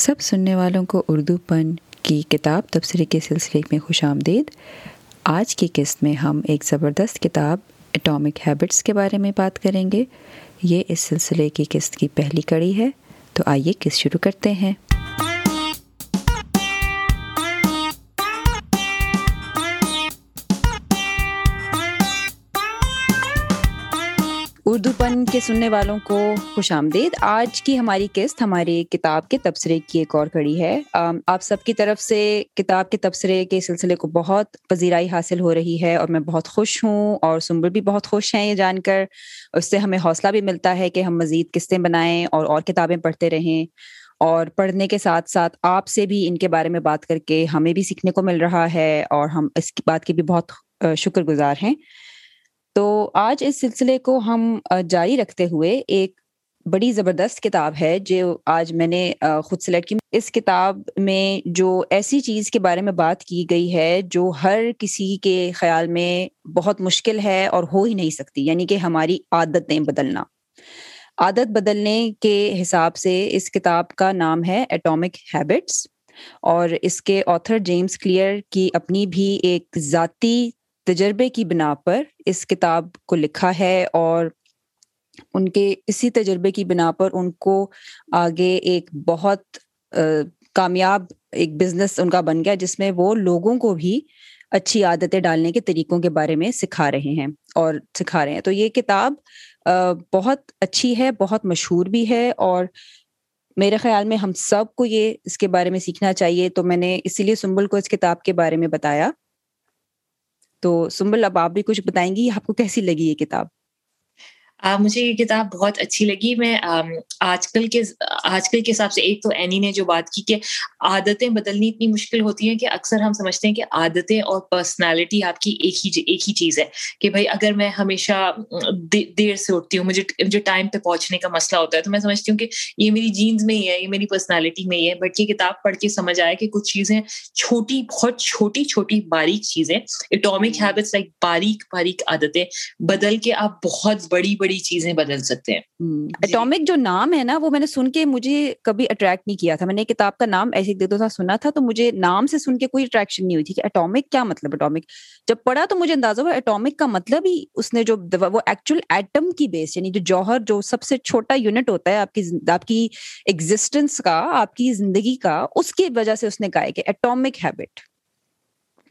سب سننے والوں کو اردو پن کی کتاب تبصرے کے سلسلے میں خوش آمدید۔ آج کی قسط میں ہم ایک زبردست کتاب اٹامک ہیبٹس کے بارے میں بات کریں گے۔ یہ اس سلسلے کی قسط کی پہلی کڑی ہے، تو آئیے قسط شروع کرتے ہیں۔ پن کے سننے والوں کو خوش آمدید۔ آج کی ہماری قسط ہماری کتاب کے تبصرے کی ایک اور کڑی ہے۔ آپ سب کی طرف سے کتاب کے تبصرے کے سلسلے کو بہت پذیرائی حاصل ہو رہی ہے اور میں بہت خوش ہوں اور سنبل بھی بہت خوش ہیں یہ جان کر۔ اس سے ہمیں حوصلہ بھی ملتا ہے کہ ہم مزید قسطیں بنائیں اور اور کتابیں پڑھتے رہیں۔ اور پڑھنے کے ساتھ ساتھ آپ سے بھی ان کے بارے میں بات کر کے ہمیں بھی سیکھنے کو مل رہا ہے اور ہم اس کی بات کی بھی بہت شکر گزار ہیں۔ تو آج اس سلسلے کو ہم جاری رکھتے ہوئے ایک بڑی زبردست کتاب ہے جو آج میں نے خود سلیکٹ کی۔ اس کتاب میں جو ایسی چیز کے بارے میں بات کی گئی ہے جو ہر کسی کے خیال میں بہت مشکل ہے اور ہو ہی نہیں سکتی یعنی کہ ہماری عادتیں بدلنا۔ عادت بدلنے کے حساب سے اس کتاب کا نام ہے ایٹامک ہیبٹس اور اس کے آتھر جیمس کلیئر کی اپنی بھی ایک ذاتی تجربے کی بنا پر اس کتاب کو لکھا ہے اور ان کے اسی تجربے کی بنا پر ان کو آگے ایک بہت کامیاب ایک بزنس ان کا بن گیا جس میں وہ لوگوں کو بھی اچھی عادتیں ڈالنے کے طریقوں کے بارے میں سکھا رہے ہیں اور سکھا رہے ہیں۔ تو یہ کتاب بہت اچھی ہے، بہت مشہور بھی ہے اور میرے خیال میں ہم سب کو یہ اس کے بارے میں سیکھنا چاہیے۔ تو میں نے اسی لیے سنبل کو اس کتاب کے بارے میں بتایا۔ تو سمبل اب آپ بھی کچھ بتائیں گی آپ کو کیسی لگی یہ کتاب؟ مجھے یہ کتاب بہت اچھی لگی۔ میں آج کل کے آج کل کے حساب سے ایک تو اینی نے جو بات کی کہ عادتیں بدلنی اتنی مشکل ہوتی ہیں کہ اکثر ہم سمجھتے ہیں کہ عادتیں اور پرسنالٹی آپ کی ایک ہی ایک ہی چیز ہے کہ بھائی اگر میں ہمیشہ دیر سے اٹھتی ہوں مجھے مجھے ٹائم پہ پہنچنے کا مسئلہ ہوتا ہے تو میں سمجھتی ہوں کہ یہ میری جینس میں ہی ہے یہ میری پرسنالٹی میں ہی ہے۔ بٹ یہ کتاب پڑھ کے سمجھ آیا کہ کچھ چیزیں چھوٹی بہت چھوٹی چھوٹی باریک چیزیں اٹامک ہیبٹس لائک باریک باریک عادتیں بدل کے آپ بہت بڑی بڑی بڑی چیزیں بدل سکتے ہیں۔ اٹامک جی۔ جو نام ہے نا وہ میں نے سن کے مجھے کبھی اٹریکٹ نہیں کیا تھا۔ میں نے کتاب کا نام ایسے دو تھا سنا تھا تو مجھے نام سے سن کے کوئی اٹریکشن نہیں ہوئی تھی کہ اٹامک کیا مطلب اٹامک جب پڑھا تو مجھے اندازہ ہوا اٹامک کا مطلب ہی اس نے جو وہ ایکچوئل ایٹم کی بیس یعنی جو جوہر جو سب سے چھوٹا یونٹ ہوتا ہے آپ کی آپ کی ایگزٹینس کا آپ کی زندگی کا اس کی وجہ سے اس نے کہا ہے کہ اٹامک ہیبٹ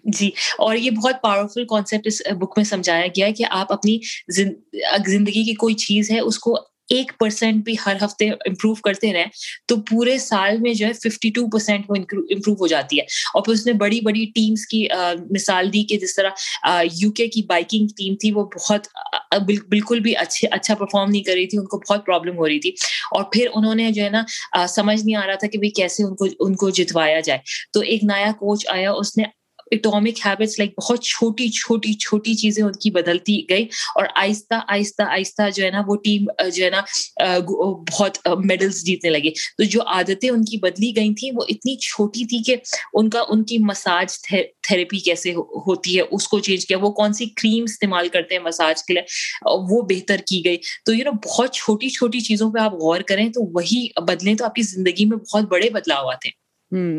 جی اور یہ بہت پاورفل کانسیپٹ اس بک میں سمجھایا گیا ہے کہ آپ اپنی زندگی کی کوئی چیز ہے، اس کو ایک پرسینٹ بھی ہر ہفتے امپروو کرتے رہیں تو پورے سال میں جو ہے ففٹی ٹو پرسینٹ وہ امپروو ہو جاتی ہے۔ اور پھر اس نے بڑی بڑی ٹیمس کی مثال دی کہ جس طرح یو کے کی بائکنگ ٹیم تھی، وہ بہت بالکل بھی اچھے اچھا پرفارم نہیں کر رہی تھی، ان کو بہت پرابلم ہو رہی تھی۔ اور پھر انہوں نے جو ہے نا سمجھ نہیں آ رہا تھا کہ بھائی کیسے ان کو ان کو جتوایا جائے۔ تو ایک نیا کوچ آیا، اس نے اٹامک ہیبٹس لائک بہت چھوٹی چھوٹی چھوٹی چیزیں ان کی بدلتی گئی اور آہستہ آہستہ آہستہ جو ہے نا وہ ٹیم، جو ہے نا بہت میڈلس جیتنے لگے۔ تو جو عادتیں ان کی بدلی گئی تھیں وہ اتنی چھوٹی تھی کہ ان کا، ان کی مساج تھراپی کیسے ہوتی ہے، اس کو چینج کیا، وہ کون سی کریم استعمال کرتے ہیں مساج کے لیے وہ بہتر کی گئی۔ تو یو نو بہت چھوٹی چھوٹی چیزوں پہ آپ غور کریں تو وہی بدلیں تو آپ کی زندگی میں بہت بڑے بدلاؤ آتے ہیں۔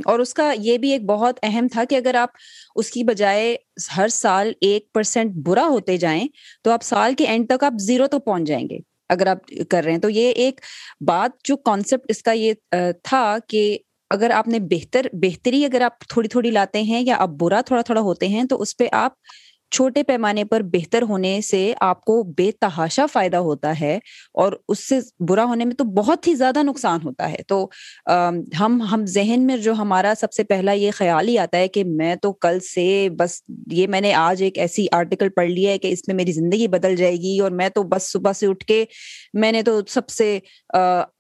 اور اس کا یہ بھی ایک بہت اہم تھا کہ اگر آپ اس کی بجائے ہر سال ایک پرسینٹ برا ہوتے جائیں، تو آپ سال کے اینڈ تک آپ زیرو تو پہنچ جائیں گے، اگر آپ کر رہے ہیں۔ تو یہ ایک بات جو کانسیپٹ اس کا یہ تھا کہ اگر آپ نے بہتر، بہتری اگر آپ تھوڑی تھوڑی لاتے ہیں یا آپ برا تھوڑا تھوڑا ہوتے ہیں، تو اس پہ آپ چھوٹے پیمانے پر بہتر ہونے سے آپ کو بے تحاشا فائدہ ہوتا ہے اور اس سے برا ہونے میں تو بہت ہی زیادہ نقصان ہوتا ہے۔ تو ہم ہم ذہن میں جو ہمارا سب سے پہلا یہ خیال ہی آتا ہے کہ میں تو کل سے بس یہ میں نے آج ایک ایسی آرٹیکل پڑھ لیا ہے کہ اس میں میری زندگی بدل جائے گی اور میں تو بس صبح سے اٹھ کے میں نے تو سب سے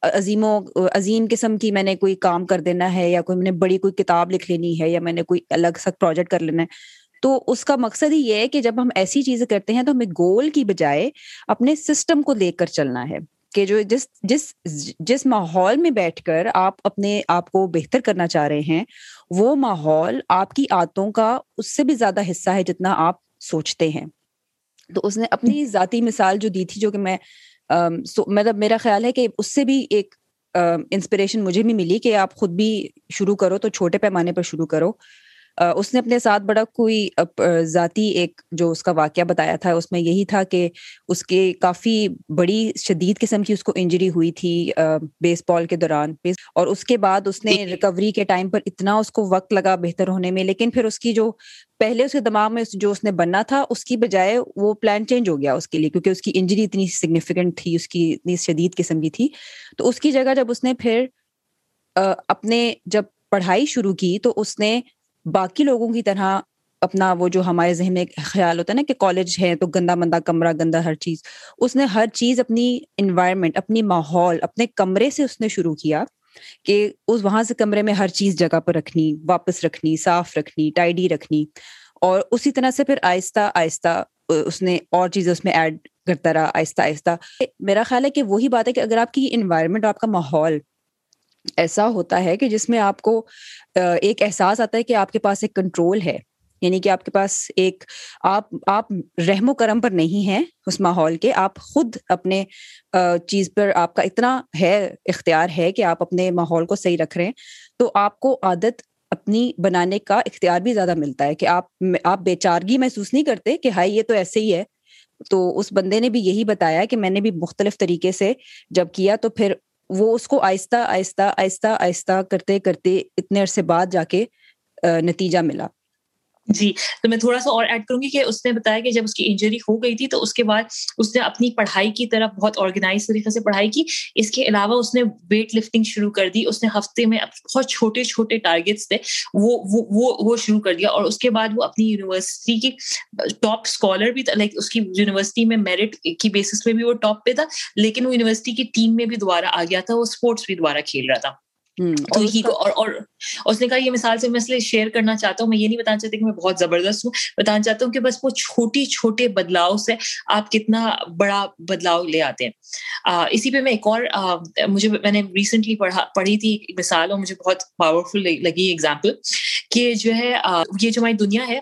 عظیم و، عظیم قسم کی میں نے کوئی کام کر دینا ہے یا کوئی میں نے بڑی کوئی کتاب لکھ لینی ہے یا میں نے کوئی الگ سا پروجیکٹ کر لینا ہے۔ تو اس کا مقصد ہی یہ ہے کہ جب ہم ایسی چیزیں کرتے ہیں تو ہمیں گول کی بجائے اپنے سسٹم کو لے کر چلنا ہے کہ جو جس جس جس ماحول میں بیٹھ کر آپ اپنے آپ کو بہتر کرنا چاہ رہے ہیں وہ ماحول آپ کی عادتوں کا اس سے بھی زیادہ حصہ ہے جتنا آپ سوچتے ہیں۔ تو اس نے اپنی ذاتی مثال جو دی تھی جو کہ میں مطلب میرا خیال ہے کہ اس سے بھی ایک انسپریشن مجھے بھی ملی کہ آپ خود بھی شروع کرو تو چھوٹے پیمانے پر شروع کرو۔ اس نے اپنے ساتھ بڑا کوئی ذاتی ایک جو اس کا واقعہ بتایا تھا اس میں یہی تھا کہ اس کے کافی بڑی شدید قسم کی اس کو انجری ہوئی تھی بیس بال کے دوران۔ اور اس کے بعد اس نے ریکوری کے ٹائم پر اتنا اس کو وقت لگا بہتر ہونے میں لیکن پھر اس کی جو پہلے اس کے دماغ میں جو اس نے بننا تھا اس کی بجائے وہ پلان چینج ہو گیا اس کے لیے کیونکہ اس کی انجری اتنی سگنیفیکینٹ تھی اس کی اتنی شدید قسم کی تھی۔ تو اس کی جگہ جب اس نے پھر اپنے جب پڑھائی شروع کی تو اس نے باقی لوگوں کی طرح اپنا وہ جو ہمارے ذہن میں خیال ہوتا ہے نا کہ کالج ہے تو گندا مندا کمرہ، گندا ہر چیز۔ اس نے ہر چیز اپنی انوائرمنٹ اپنی ماحول، اپنے کمرے سے اس نے شروع کیا کہ اس وہاں سے کمرے میں ہر چیز جگہ پر رکھنی، واپس رکھنی، صاف رکھنی ٹائڈی رکھنی۔ اور اسی طرح سے پھر آہستہ آہستہ اس نے اور چیزیں اس میں ایڈ کرتا رہا، آہستہ آہستہ۔ میرا خیال ہے کہ وہی بات ہے کہ اگر آپ کی انوائرمنٹ آپ کا ماحول ایسا ہوتا ہے کہ جس میں آپ کو ایک احساس آتا ہے کہ آپ کے پاس ایک کنٹرول ہے۔ یعنی کہ آپ کے پاس ایک، آپ آپ رحم و کرم پر نہیں ہیں اس ماحول کے، آپ خود اپنے چیز پر آپ کا اتنا ہے، اختیار ہے کہ آپ اپنے ماحول کو صحیح رکھ رہے ہیں، تو آپ کو عادت اپنی بنانے کا اختیار بھی زیادہ ملتا ہے کہ آپ آپ بے چارگی محسوس نہیں کرتے کہ ہائی یہ تو ایسے ہی ہے۔ تو اس بندے نے بھی یہی بتایا کہ میں نے بھی مختلف طریقے سے جب کیا تو پھر وہ اس کو آہستہ آہستہ آہستہ آہستہ کرتے کرتے اتنے عرصے بعد جا کے نتیجہ ملا۔ جی تو میں تھوڑا سا اور ایڈ کروں گی کہ اس نے بتایا کہ جب اس کی انجری ہو گئی تھی تو اس کے بعد اس نے اپنی پڑھائی کی طرف بہت آرگنائز طریقے سے پڑھائی کی۔ اس کے علاوہ اس نے ویٹ لفٹنگ شروع کر دی، اس نے ہفتے میں بہت چھوٹے چھوٹے ٹارگیٹس تھے، وہ وہ وہ شروع کر دیا اور اس کے بعد وہ اپنی یونیورسٹی کی ٹاپ اسکالر بھی تھا لائک اس کی یونیورسٹی میں میرٹ کی بیسس پہ بھی وہ ٹاپ پہ تھا، لیکن وہ یونیورسٹی کی ٹیم میں بھی دوبارہ آ گیا تھا، وہ اسپورٹس بھی دوبارہ کھیل رہا تھا۔ تو ہی کو اور اور اس نے کہا یہ مثال سے میں اس لیے شیئر کرنا چاہتا ہوں میں یہ نہیں بتانا چاہتی کہ میں بہت زبردست ہوں بتانا چاہتا ہوں کہ بس وہ چھوٹی چھوٹے بدلاؤ سے آپ کتنا بڑا بدلاؤ لے آتے ہیں۔ اسی پہ میں ایک اور مجھے میں نے ریسنٹلی پڑھا پڑھی تھی مثال اور مجھے بہت پاورفل لگی ایگزامپل کہ جو ہے یہ جو ہماری دنیا ہے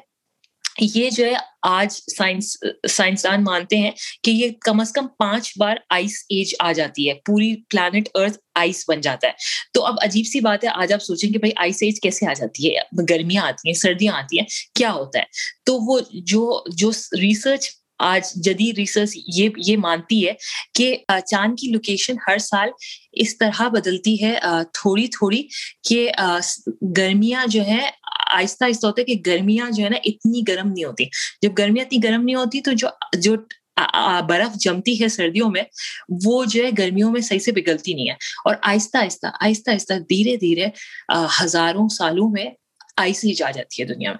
یہ جو ہے آج سائنس، سائنسدان مانتے ہیں کہ یہ کم از کم پانچ بار آئس ایج آ جاتی ہے، پوری پلانٹ ارتھ آئس بن جاتا ہے۔ تو اب عجیب سی بات ہے، آج آپ سوچیں کہ بھائی آئس ایج کیسے آ جاتی ہے؟ گرمیاں آتی ہیں، سردیاں آتی ہیں، کیا ہوتا ہے؟ تو وہ جو جو ریسرچ آج جدید ریسرچ یہ یہ مانتی ہے کہ چاند کی لوکیشن ہر سال اس طرح بدلتی ہے۔ تھوڑی تھوڑی کہ گرمیاں جو ہے آہستہ آہستہ ہوتا ہے کہ گرمیاں جو ہے نا، اتنی گرم نہیں ہوتی۔ جب گرمیاں اتنی گرم نہیں ہوتی تو جو جو برف جمتی ہے سردیوں میں، وہ جو ہے گرمیوں میں صحیح سے پگھلتی نہیں ہے۔ اور آہستہ آہستہ آہستہ آہستہ، دھیرے دھیرے ہزاروں سالوں میں آئس ایج آ جاتی ہے دنیا میں۔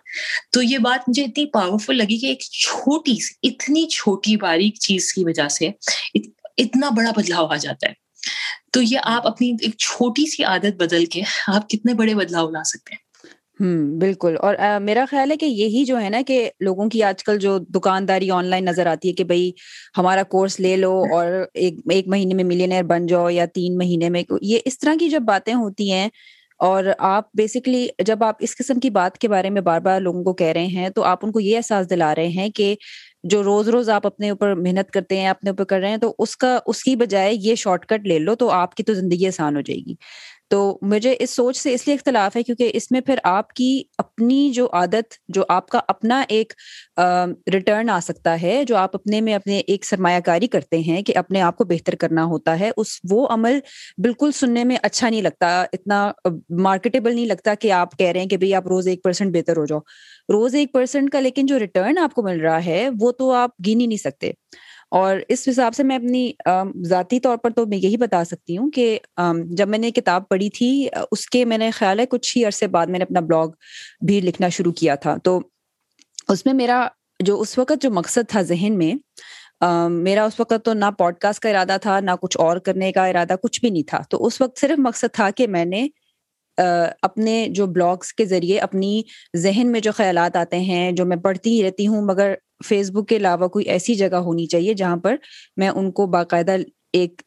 تو یہ بات مجھے اتنی پاورفل لگی کہ ایک چھوٹی سی اتنی چھوٹی باریک چیز کی وجہ سے اتنا بڑا بدلاؤ آ جاتا ہے۔ تو یہ آپ اپنی ایک چھوٹی سی عادت بدل کے آپ کتنے بڑے بدلاؤ لا سکتے ہیں۔ ہوں بالکل۔ اور آ, میرا خیال ہے کہ یہی جو ہے نا کہ لوگوں کی آج کل جو دکانداری آن لائن نظر آتی ہے کہ بھائی ہمارا کورس لے لو اور ایک ایک مہینے میں ملینئر بن جاؤ یا تین مہینے میں یہ اس طرح کی جب باتیں ہوتی ہیں اور آپ بیسکلی جب آپ اس قسم کی بات کے بارے میں بار بار لوگوں کو کہہ رہے ہیں تو آپ ان کو یہ احساس دلا رہے ہیں کہ جو روز روز آپ اپنے اوپر محنت کرتے ہیں، اپنے اوپر کر رہے ہیں، تو اس کا، اس کی بجائے یہ شارٹ کٹ لے لو تو آپ کی تو زندگی آسان ہو جائے گی۔ تو مجھے اس سوچ سے اس لیے اختلاف ہے کیونکہ اس میں پھر آپ کی اپنی جو عادت، جو آپ کا اپنا ایک ریٹرن آ سکتا ہے، جو آپ اپنے میں اپنے ایک سرمایہ کاری کرتے ہیں کہ اپنے آپ کو بہتر کرنا ہوتا ہے، اس وہ عمل بالکل سننے میں اچھا نہیں لگتا، اتنا مارکیٹیبل نہیں لگتا کہ آپ کہہ رہے ہیں کہ بھائی آپ روز ایک پرسینٹ بہتر ہو جاؤ۔ روز ایک پرسینٹ کا لیکن جو ریٹرن آپ کو مل رہا ہے، وہ تو آپ گن ہی نہیں سکتے۔ اور اس حساب سے میں اپنی ذاتی طور پر تو میں یہی بتا سکتی ہوں کہ جب میں نے کتاب پڑھی تھی، اس کے میں نے خیال ہے کچھ ہی عرصے بعد میں نے اپنا بلاگ بھی لکھنا شروع کیا تھا۔ تو اس میں میرا جو اس وقت جو مقصد تھا ذہن میں میرا اس وقت تو نہ پوڈ کاسٹ کا ارادہ تھا، نہ کچھ اور کرنے کا ارادہ کچھ بھی نہیں تھا۔ تو اس وقت صرف مقصد تھا کہ میں نے اپنے جو بلاگس کے ذریعے اپنی ذہن میں جو خیالات آتے ہیں، جو میں پڑھتی ہی رہتی ہوں، مگر فیس بک کے علاوہ کوئی ایسی جگہ ہونی چاہیے جہاں پر میں ان کو باقاعدہ ایک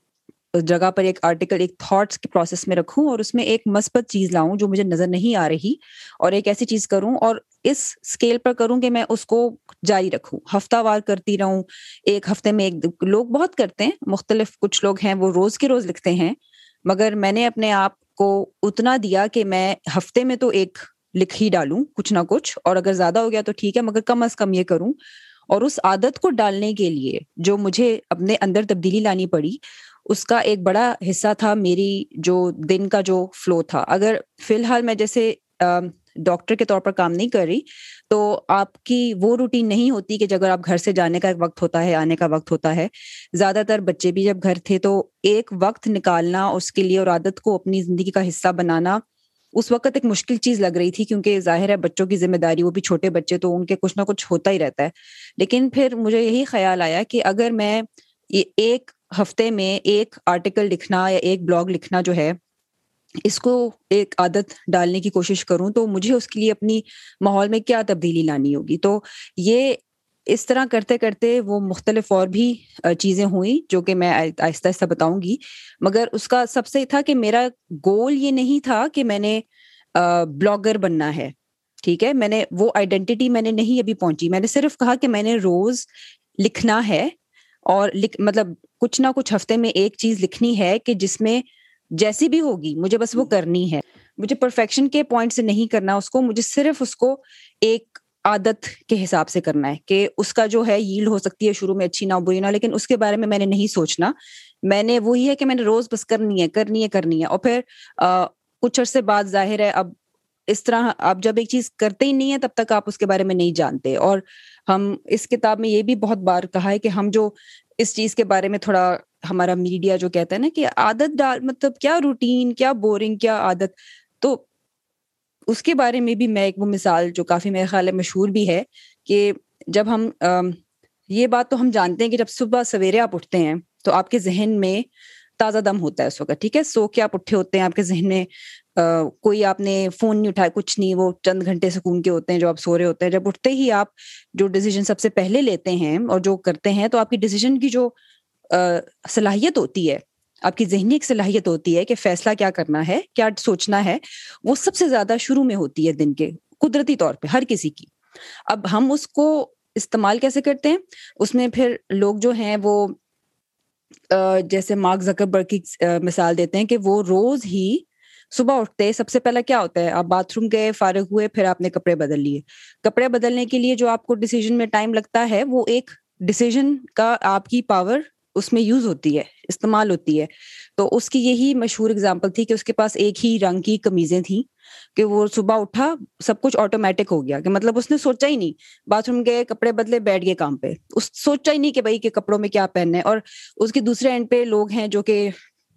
جگہ پر ایک آرٹیکل ایک تھاٹس کے پروسیس میں رکھوں اور اس میں ایک مثبت چیز لاؤں جو مجھے نظر نہیں آ رہی اور ایک ایسی چیز کروں اور اس اسکیل پر کروں کہ میں اس کو جاری رکھوں۔ ہفتہ وار کرتی رہوں۔ ایک ہفتے میں ایک لوگ بہت کرتے ہیں، مختلف کچھ لوگ ہیں، وہ روز کے روز لکھتے ہیں، مگر میں نے اپنے آپ کو اتنا دیا کہ میں ہفتے میں تو ایک لکھ ہی ڈالوں، کچھ نہ کچھ، اور اگر زیادہ ہو گیا تو ٹھیک ہے، مگر کم از کم یہ کروں۔ اور اس عادت کو ڈالنے کے لیے جو مجھے اپنے اندر تبدیلی لانی پڑی، اس کا ایک بڑا حصہ تھا میری جو دن کا جو فلو تھا۔ اگر فی الحال میں جیسے ڈاکٹر کے طور پر کام نہیں کر رہی، تو آپ کی وہ روٹین نہیں ہوتی کہ اگر آپ گھر سے جانے کا ایک وقت ہوتا ہے، آنے کا وقت ہوتا ہے۔ زیادہ تر بچے بھی جب گھر تھے تو ایک وقت نکالنا، اس کے لیے اور عادت کو اپنی زندگی کا حصہ بنانا اس وقت ایک مشکل چیز لگ رہی تھی کیونکہ ظاہر ہے بچوں کی ذمہ داری، وہ بھی چھوٹے بچے تو ان کے کچھ نہ کچھ ہوتا ہی رہتا ہے۔ لیکن پھر مجھے یہی خیال آیا کہ اگر میں ایک ہفتے میں ایک آرٹیکل لکھنا یا ایک بلاگ لکھنا جو ہے، اس کو ایک عادت ڈالنے کی کوشش کروں تو مجھے اس کے لیے اپنی ماحول میں کیا تبدیلی لانی ہوگی؟ تو یہ اس طرح کرتے کرتے وہ مختلف اور بھی چیزیں ہوئیں جو کہ میں آہستہ آہستہ بتاؤں گی۔ مگر اس کا سب سے تھا کہ میرا گول یہ نہیں تھا کہ میں نے بلاگر بننا ہے۔ ٹھیک ہے؟ میں نے وہ آئیڈینٹی میں نے نہیں ابھی پہنچی۔ میں نے صرف کہا کہ میں نے روز لکھنا ہے اور مطلب کچھ نہ کچھ ہفتے میں ایک چیز لکھنی ہے کہ جس میں جیسی بھی ہوگی مجھے بس وہ کرنی ہے۔ مجھے پرفیکشن کے پوائنٹ سے نہیں کرنا اس کو مجھے صرف اس کو ایک عادت کے حساب سے کرنا ہے کہ اس کا جو ہے ییل ہو سکتی ہے شروع میں اچھی نہ بری نہ لیکن اس کے بارے میں میں نے نہیں سوچنا۔ میں نے وہی ہے کہ میں نے روز بس کرنی ہے کرنی ہے کرنی ہے۔ اور پھر کچھ عرصے بعد ظاہر ہے اب اس طرح آپ جب ایک چیز کرتے ہی نہیں ہے تب تک آپ اس کے بارے میں نہیں جانتے۔ اور ہم اس کتاب میں یہ بھی بہت بار کہا ہے کہ ہم جو اس چیز کے بارے میں تھوڑا ہمارا میڈیا جو کہتا ہے نا کہ عادت ڈال مطلب کیا روٹین، کیا بورنگ کیا عادت۔ اس کے بارے میں بھی میں ایک وہ مثال جو کافی میرے خیال ہے مشہور بھی ہے کہ جب ہم یہ بات تو ہم جانتے ہیں کہ جب صبح سویرے آپ اٹھتے ہیں تو آپ کے ذہن میں تازہ دم ہوتا ہے اس وقت، ٹھیک ہے؟ سو کے آپ اٹھے ہوتے ہیں، آپ کے ذہن میں کوئی آپ نے فون نہیں اٹھایا، کچھ نہیں، وہ چند گھنٹے سکون کے ہوتے ہیں جو آپ سو رہے ہوتے ہیں۔ جب اٹھتے ہی آپ جو ڈیسیزن سب سے پہلے لیتے ہیں اور جو کرتے ہیں تو آپ کی ڈیسیزن کی جو صلاحیت ہوتی ہے آپ کی ذہنی ایک صلاحیت ہوتی ہے کہ فیصلہ کیا کرنا ہے، کیا سوچنا ہے، وہ سب سے زیادہ شروع میں ہوتی ہے دن کے قدرتی طور پہ، ہر کسی کی۔ اب ہم اس کو استعمال کیسے کرتے ہیں؟ اس میں پھر لوگ جو ہیں وہ جیسے مارک زکر کی مثال دیتے ہیں کہ وہ روز ہی صبح اٹھتے سب سے پہلا کیا ہوتا ہے؟ آپ باتھ روم گئے، فارغ ہوئے، پھر آپ نے کپڑے بدل لیے۔ کپڑے بدلنے کے لیے جو آپ کو ڈیسیزن میں ٹائم لگتا ہے، وہ ایک ڈسیزن کا آپ کی پاور اس میں یوز ہوتی ہے، استعمال ہوتی ہے۔ تو اس کی یہی مشہور اگزامپل تھی کہ اس کے پاس ایک ہی رنگ کی کمیزیں تھیں کہ وہ صبح اٹھا سب کچھ آٹومیٹک ہو گیا، کہ مطلب اس نے سوچا ہی نہیں۔ باتھ روم گئے، کپڑے بدلے، بیٹھ گئے کام پہ۔ اس سوچا ہی نہیں کہ بھائی کہ کپڑوں میں کیا پہننا ہے۔ اور اس کے دوسرے اینڈ پہ لوگ ہیں جو کہ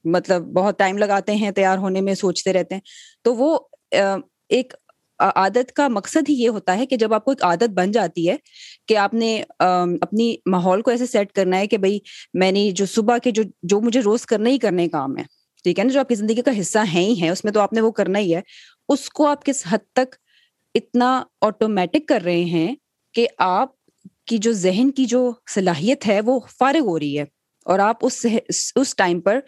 مطلب بہت ٹائم لگاتے ہیں، تیار ہونے میں سوچتے رہتے ہیں۔ تو وہ ایک عادت کا مقصد ہی یہ ہوتا ہے کہ جب آپ کو ایک عادت بن جاتی ہے کہ آپ نے اپنی ماحول کو ایسے سیٹ کرنا ہے کہ بھائی میں نے جو صبح کے جو جو مجھے روز کرنا ہی کرنے کام ہے، ٹھیک ہے نا، جو آپ کی زندگی کا حصہ ہے ہی ہے اس میں تو آپ نے وہ کرنا ہی ہے، اس کو آپ کس حد تک اتنا آٹومیٹک کر رہے ہیں کہ آپ کی جو ذہن کی جو صلاحیت ہے وہ فارغ ہو رہی ہے اور آپ اس اس ٹائم پر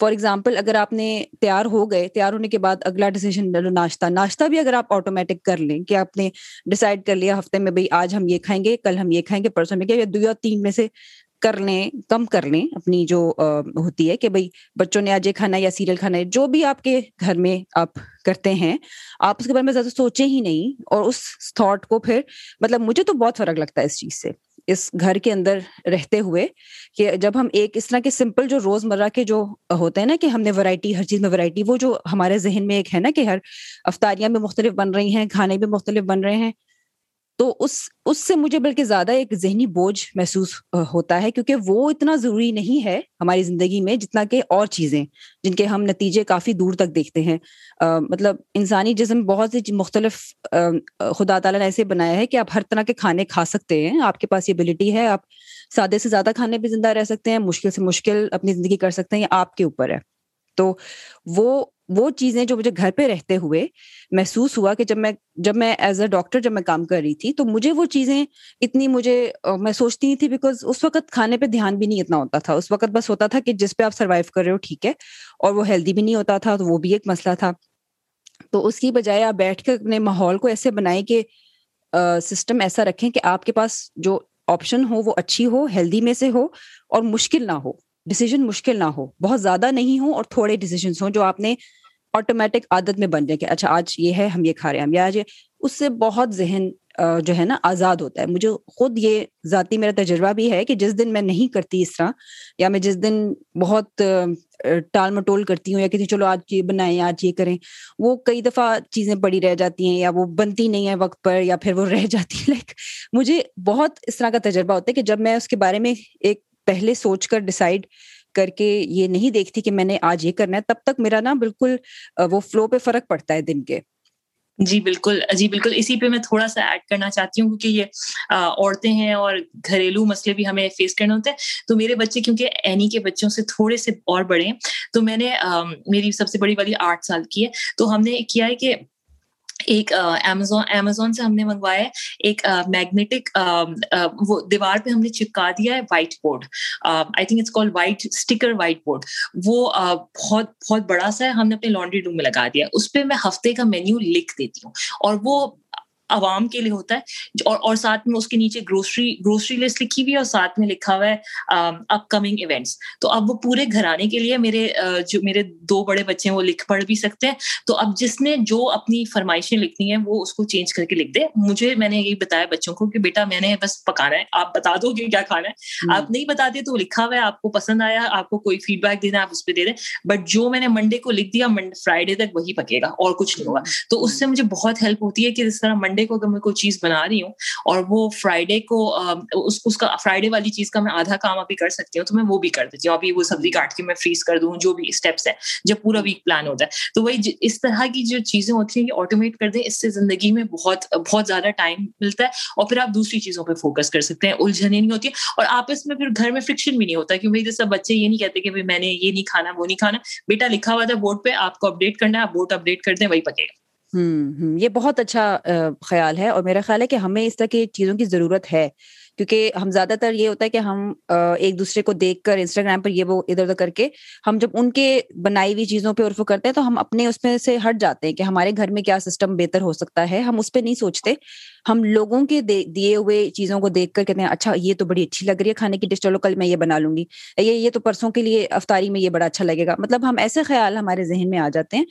فار ایگزامپل اگر آپ نے تیار ہو گئے، تیار ہونے کے بعد اگلا ڈیسیزن لے لو، ناشتہ۔ ناشتہ بھی اگر آپ آٹومیٹک کر لیں کہ آپ نے ڈسائڈ کر لیا ہفتے میں بھائی آج ہم یہ کھائیں گے، کل ہم یہ کھائیں گے، پرسوں میں یا دو یا تین میں سے کر لیں، کم کر لیں اپنی جو ہوتی ہے کہ بھائی بچوں نے آج یہ کھانا یا سیریل کھانا ہے، جو بھی آپ کے گھر میں آپ کرتے ہیں، آپ اس کے بارے میں زیادہ سوچیں ہی نہیں اور اس تھاٹ کو پھر مطلب مجھے تو بہت فرق لگتا ہے اس چیز سے۔ اس گھر کے اندر رہتے ہوئے کہ جب ہم ایک اس طرح کے سمپل جو روز مرہ کے جو ہوتے ہیں نا کہ ہم نے ورائٹی ہر چیز میں ورائٹی وہ جو ہمارے ذہن میں ایک ہے نا کہ ہر افطاریاں بھی مختلف بن رہی ہیں، کھانے بھی مختلف بن رہے ہیں تو اس اس سے مجھے بلکہ زیادہ ایک ذہنی بوجھ محسوس ہوتا ہے کیونکہ وہ اتنا ضروری نہیں ہے ہماری زندگی میں جتنا کہ اور چیزیں جن کے ہم نتیجے کافی دور تک دیکھتے ہیں۔ مطلب انسانی جسم بہت سی مختلف خدا تعالیٰ نے ایسے بنایا ہے کہ آپ ہر طرح کے کھانے کھا سکتے ہیں۔ آپ کے پاس یہ ابلیٹی ہے، آپ سادے سے زیادہ کھانے پہ زندہ رہ سکتے ہیں، مشکل سے مشکل اپنی زندگی کر سکتے ہیں، یہ آپ کے اوپر ہے۔ تو وہ وہ چیزیں جو مجھے گھر پہ رہتے ہوئے محسوس ہوا کہ جب میں جب میں ایز اے ڈاکٹر جب میں کام کر رہی تھی تو مجھے وہ چیزیں اتنی مجھے میں سوچتی نہیں تھی بیکاز اس وقت کھانے پہ دھیان بھی نہیں اتنا ہوتا تھا۔ اس وقت بس ہوتا تھا کہ جس پہ آپ سروائو کر رہے ہو، ٹھیک ہے، اور وہ ہیلدی بھی نہیں ہوتا تھا، تو وہ بھی ایک مسئلہ تھا۔ تو اس کی بجائے آپ بیٹھ کر اپنے ماحول کو ایسے بنائیں کہ سسٹم ایسا رکھیں کہ آپ کے پاس جو آپشن ہو وہ اچھی ہو ہیلدی میں سے ہو اور مشکل نہ ہو۔ ڈیسیزن مشکل نہ ہو۔ بہت زیادہ نہیں ہو اور تھوڑے ڈیسیزنس ہوں جو آپ نے آٹومیٹک عادت میں بن جائے کہ اچھا آج یہ ہے، ہم یہ کھا رہے ہیں یا آج اس سے بہت ذہن جو ہے نا، آزاد ہوتا ہے۔ مجھے خود یہ ذاتی میرا تجربہ بھی ہے کہ جس دن میں نہیں کرتی اس طرح، یا میں جس دن بہت ٹال مٹول کرتی ہوں یا کسی چلو آج یہ بنائیں، آج یہ کریں، وہ کئی دفعہ چیزیں پڑی رہ جاتی ہیں یا وہ بنتی نہیں ہے وقت پر یا پھر وہ رہ جاتی ہے لائک مجھے بہت اس طرح کا تجربہ ہوتا ہے کہ جب میں اس کے بارے میں ایک پہلے سوچ کر ڈسائڈ کر کے یہ نہیں دیکھتی کہ میں نے آج یہ کرنا ہے، تب تک میرا نا بالکل وہ فلو پہ فرق پڑتا ہے دن کے۔ جی بالکل۔ جی بالکل۔ اسی پہ میں تھوڑا سا ایڈ کرنا چاہتی ہوں کیونکہ یہ عورتیں ہیں اور گھریلو مسئلے بھی ہمیں فیس کرنے ہوتے ہیں۔ تو میرے بچے، کیونکہ اینی کے بچوں سے تھوڑے سے اور بڑے ہیں، تو میں نے میری سب سے بڑی والی آٹھ سال کی ہے۔ تو ہم نے کیا ہے کہ ایک امیزون امیزون سے ہم نے منگوایا ہے، ایک میگنیٹک وہ دیوار پہ ہم نے چپکا دیا ہے white board I think it's call white sticker white board وہ بہت بہت بڑا سا ہے، ہم نے اپنے لانڈری روم میں لگا دیا۔ اس پہ میں ہفتے کا مینیو لکھ دیتی ہوں اور وہ عوام کے لیے ہوتا ہے اور اور ساتھ میں اس کے نیچے گروسری گروسری لسٹ لکھی ہوئی ہے اور ساتھ میں لکھا ہوا ہے اپ کمنگ ایونٹس تو اب وہ پورے گھرانے کے لیے میرے جو میرے دو بڑے بچے ہیں وہ لکھ پڑھ بھی سکتے ہیں۔ تو اب جس نے جو اپنی فرمائشیں لکھنی ہے وہ اس کو چینج کر کے لکھ دے۔ مجھے میں نے یہی بتایا بچوں کو کہ بیٹا میں نے بس پکانا ہے آپ بتا دو کہ کیا کھانا ہے۔ آپ نہیں بتاتے تو لکھا ہوا ہے آپ کو پسند آیا آپ کو کوئی فیڈ بیک دینا آپ اس پہ دے دیں۔ بٹ جو میں نے منڈے کو لکھ دیا فرائیڈے تک وہی پکے گا اور کچھ نہیں ہوگا۔ تو اس سے مجھے بہت ہیلپ ہوتی ہے کہ جس طرح منڈے کو اگر میں کوئی چیز بنا رہی ہوں اور وہ فرائیڈے کو اس, اس کا فرائیڈے والی چیز کا میں آدھا کام ابھی کر سکتی ہوں تو میں وہ بھی کر دیتی ہوں۔ ابھی وہ سبزی کاٹ کے میں فریز کر دوں جو بھی اسٹیپس ہے جب پورا ویک پلان ہوتا ہے۔ تو وہی اس طرح کی جو چیزیں ہوتی ہیں یہ آٹومیٹ کر دیں اس سے زندگی میں بہت بہت زیادہ ٹائم ملتا ہے اور پھر آپ دوسری چیزوں پہ فوکس کر سکتے ہیں۔ الجھنیں نہیں ہوتی اور آپس میں پھر گھر میں فرکشن بھی نہیں ہوتا کہ بھائی جیسا بچے یہ نہیں کہتے کہ میں نے یہ نہیں کھانا وہ نہیں کھانا۔ بیٹا لکھا ہوا تھا بورڈ پہ آپ کو اپڈیٹ کرنا ہے آپ بورڈ اپڈیٹ کر دیں وہی پکے گا۔ ہوں یہ بہت اچھا خیال ہے اور میرا خیال ہے کہ ہمیں اس طرح کی چیزوں کی ضرورت ہے کیونکہ ہم زیادہ تر یہ ہوتا ہے کہ ہم ایک دوسرے کو دیکھ کر انسٹاگرام پر یہ وہ ادھر ادھر کر کے ہم جب ان کے بنائی ہوئی چیزوں پہ عرف کرتے ہیں تو ہم اپنے اس میں سے ہٹ جاتے ہیں کہ ہمارے گھر میں کیا سسٹم بہتر ہو سکتا ہے، ہم اس پہ نہیں سوچتے۔ ہم لوگوں کے دیے ہوئے چیزوں کو دیکھ کر کہتے ہیں اچھا یہ تو بڑی اچھی لگ رہی ہے، کھانے کی ڈش چلو کل میں یہ بنا لوں گی۔ یہ یہ تو پرسوں کے لیے افطاری میں یہ بڑا اچھا لگے گا۔ مطلب ہم ایسے خیال ہمارے ذہن میں آ جاتے ہیں۔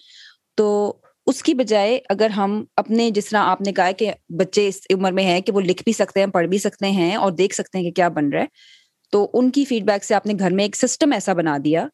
تو اس کی بجائے اگر ہم اپنے جس طرح آپ نے کہا کہ بچے اس عمر میں ہیں کہ وہ لکھ بھی سکتے ہیں پڑھ بھی سکتے ہیں اور دیکھ سکتے ہیں کہ کیا بن رہا ہے تو ان کی فیڈ بیک سے آپ نے گھر میں ایک سسٹم ایسا بنا دیا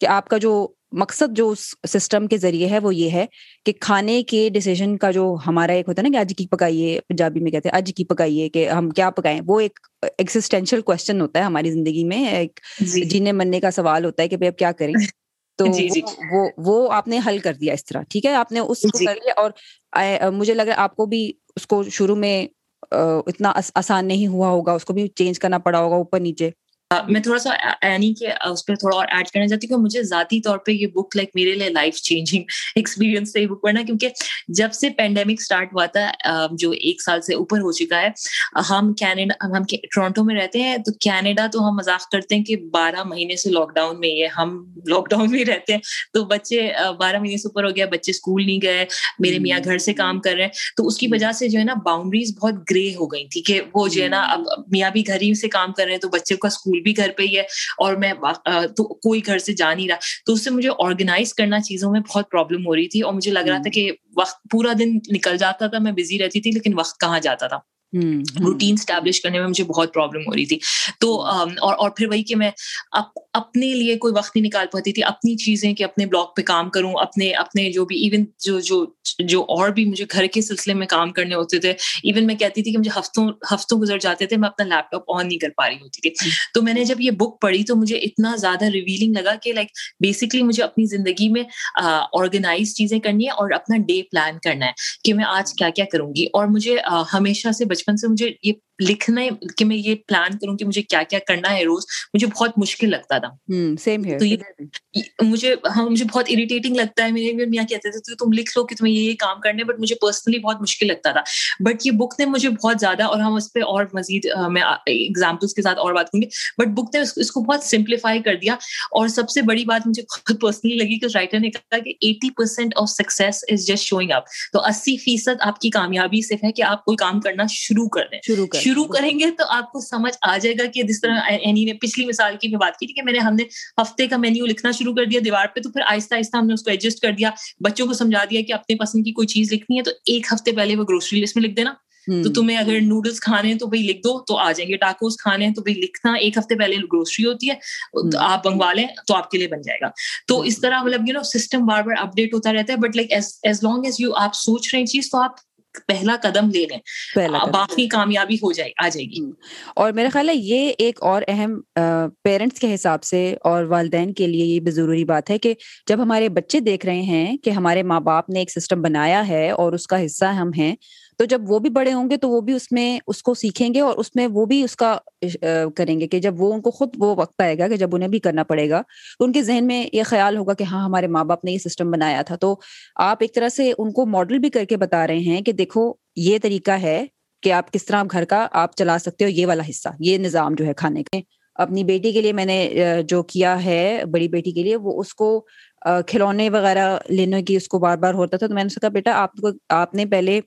کہ آپ کا جو مقصد جو اس سسٹم کے ذریعے ہے وہ یہ ہے کہ کھانے کے ڈیسیزن کا جو ہمارا ایک ہوتا ہے نا کہ آج کی پکائیے پنجابی میں کہتے ہیں آج کی پکائیے کہ ہم کیا پکائیں وہ ایک ایکسسٹینشیل کوشچن ہوتا ہے ہماری زندگی میں ایک جی۔ جینے مننے کا سوال ہوتا ہے کہ بھائی اب کیا کریں تو جی جی۔ وہ وہ آپ نے حل کر دیا اس طرح ٹھیک ہے؟ آپ نے اس کو جی۔ کر لیا اور مجھے لگ رہا ہے آپ کو بھی اس کو شروع میں اتنا آسان نہیں ہوا ہوگا اس کو بھی چینج کرنا پڑا ہوگا اوپر نیچے۔ میں تھوڑا سا اینی کے اس پہ تھوڑا اور ایڈ کرنا چاہتی ہوں کہ مجھے ذاتی طور پہ یہ بک لائک میرے لیے لائف چینجنگ ایکسپیرینس سے یہ بک پڑھنا کیونکہ جب سے پینڈیمک اسٹارٹ ہوا تھا جو ایک سال سے اوپر ہو چکا ہے ہم کینیڈا ہم ٹورانٹو میں رہتے ہیں تو کینیڈا تو ہم مذاق کرتے ہیں کہ بارہ مہینے سے لاک ڈاؤن میں ہے ہم لاک ڈاؤن میں رہتے ہیں تو بچے بارہ مہینے سے اوپر ہو گیا بچے اسکول نہیں گئے میرے میاں گھر سے کام کر رہے ہیں تو اس کی وجہ سے جو ہے نا باؤنڈریز بہت گرے ہو گئی تھی کہ وہ جو ہے نا اب میاں بھی گھر ہی سے کام کر رہے ہیں تو بچے کا اسکول بھی گھر پہ ہی ہے اور میں تو کوئی گھر سے جا نہیں رہا۔ تو اس سے مجھے آرگنائز کرنا چیزوں میں بہت پرابلم ہو رہی تھی اور مجھے لگ رہا تھا کہ وقت پورا دن نکل جاتا تھا میں بزی رہتی تھی لیکن وقت کہاں جاتا تھا؟ روٹین اسٹیبلش کرنے میں مجھے بہت پرابلم ہو رہی تھی۔ تو اور اور پھر وہی کہ میں اپنے لیے کوئی وقت نہیں نکال پاتی تھی اپنی چیزیں کہ اپنے بلاگ پہ کام کروں اپنے اپنے جو بھی ایون جو جو جو اور بھی مجھے گھر کے سلسلے میں کام کرنے ہوتے تھے ایون میں کہتی تھی کہ مجھے ہفتوں ہفتوں گزر جاتے تھے میں اپنا لیپ ٹاپ آن نہیں کر پا رہی ہوتی تھی۔ تو میں نے جب یہ بک پڑھی تو مجھے اتنا زیادہ ریویلنگ لگا کہ لائک بیسکلی مجھے اپنی زندگی میں آرگنائز چیزیں کرنی ہے اور اپنا ڈے پلان کرنا ہے کہ میں آج کیا کیا کروں گی۔ اور مجھے ہمیشہ سے بچپن سے مجھے یہ لکھنا کہ میں یہ پلان کروں کہ مجھے کیا کیا کرنا ہے روز مجھے بہت مشکل لگتا تھا۔ تو یہ مجھے ہاں مجھے بہت اریٹیٹنگ لگتا ہے۔ میرے میاں کہتے تھے تم لکھ لو کہ تمہیں یہ کام کرنے بٹ مجھے پرسنلی بہت مشکل لگتا تھا۔ بٹ یہ بک نے مجھے بہت زیادہ اور ہم اس پہ اور مزید میں ایگزامپلس کے ساتھ اور بات کروں گی۔ بٹ بک نے اس کو بہت سمپلیفائی کر دیا۔ اور سب سے بڑی بات مجھے بہت پرسنلی لگی کہ رائٹر نے کہا کہ eighty percent of success is just showing up تو اسی فیصد آپ کی کامیابی صرف ہے کہ آپ کوئی کام کرنا شروع کر دیں۔ شروع شروع کریں گے تو آپ کو سمجھ آ جائے گا کہ جس طرح اینی نے پچھلی مثال کی میں بات کی تھی کہ میں نے ہم نے ہفتے کا مینیو لکھنا شروع کر دیا دیوار پہ تو پھر آہستہ آہستہ ہم نے اس کو ایڈجسٹ کر دیا بچوں کو سمجھا دیا کہ اپنے پسند کی کوئی چیز لکھنی ہے تو ایک ہفتے پہلے وہ گروسری لسٹ میں لکھ دینا۔ تو تمہیں اگر نوڈلس کھانے ہیں تو بھائی لکھ دو تو آ جائیں گے۔ ٹاکوز کھانے ہیں تو بھائی لکھنا ایک ہفتے پہلے گروسری ہوتی ہے آپ منگوا لیں تو آپ کے لیے بن جائے گا۔ تو اس طرح مطلب یو نو سسٹم بار بار اپڈیٹ ہوتا رہتا ہے but like as long as you آپ سوچ رہے ہیں چیز تو آپ پہلا قدم لے لیں۔ باقی کامیابی ہو جائے آ جائے گی۔ اور میرا خیال ہے یہ ایک اور اہم پیرنٹس کے حساب سے اور والدین کے لیے یہ بھی ضروری بات ہے کہ جب ہمارے بچے دیکھ رہے ہیں کہ ہمارے ماں باپ نے ایک سسٹم بنایا ہے اور اس کا حصہ ہم ہیں تو جب وہ بھی بڑے ہوں گے تو وہ بھی اس میں اس کو سیکھیں گے اور اس میں وہ بھی اس کا کریں گے کہ جب وہ ان کو خود وہ وقت آئے گا کہ جب انہیں بھی کرنا پڑے گا تو ان کے ذہن میں یہ خیال ہوگا کہ ہاں ہمارے ماں باپ نے یہ سسٹم بنایا تھا۔ تو آپ ایک طرح سے ان کو ماڈل بھی کر کے بتا رہے ہیں کہ دیکھو، یہ طریقہ ہے کہ آپ کس طرح گھر کا آپ چلا سکتے ہو، یہ والا حصہ، یہ نظام جو ہے کھانے کے۔ اپنی بیٹی کے لیے میں نے جو کیا ہے بڑی بیٹی کے لیے، وہ اس کو کھلونے وغیرہ لینے کی اس کو بار بار ہوتا تھا تو میں نے کہا، بیٹا، آپ کو، آپ نے پہلے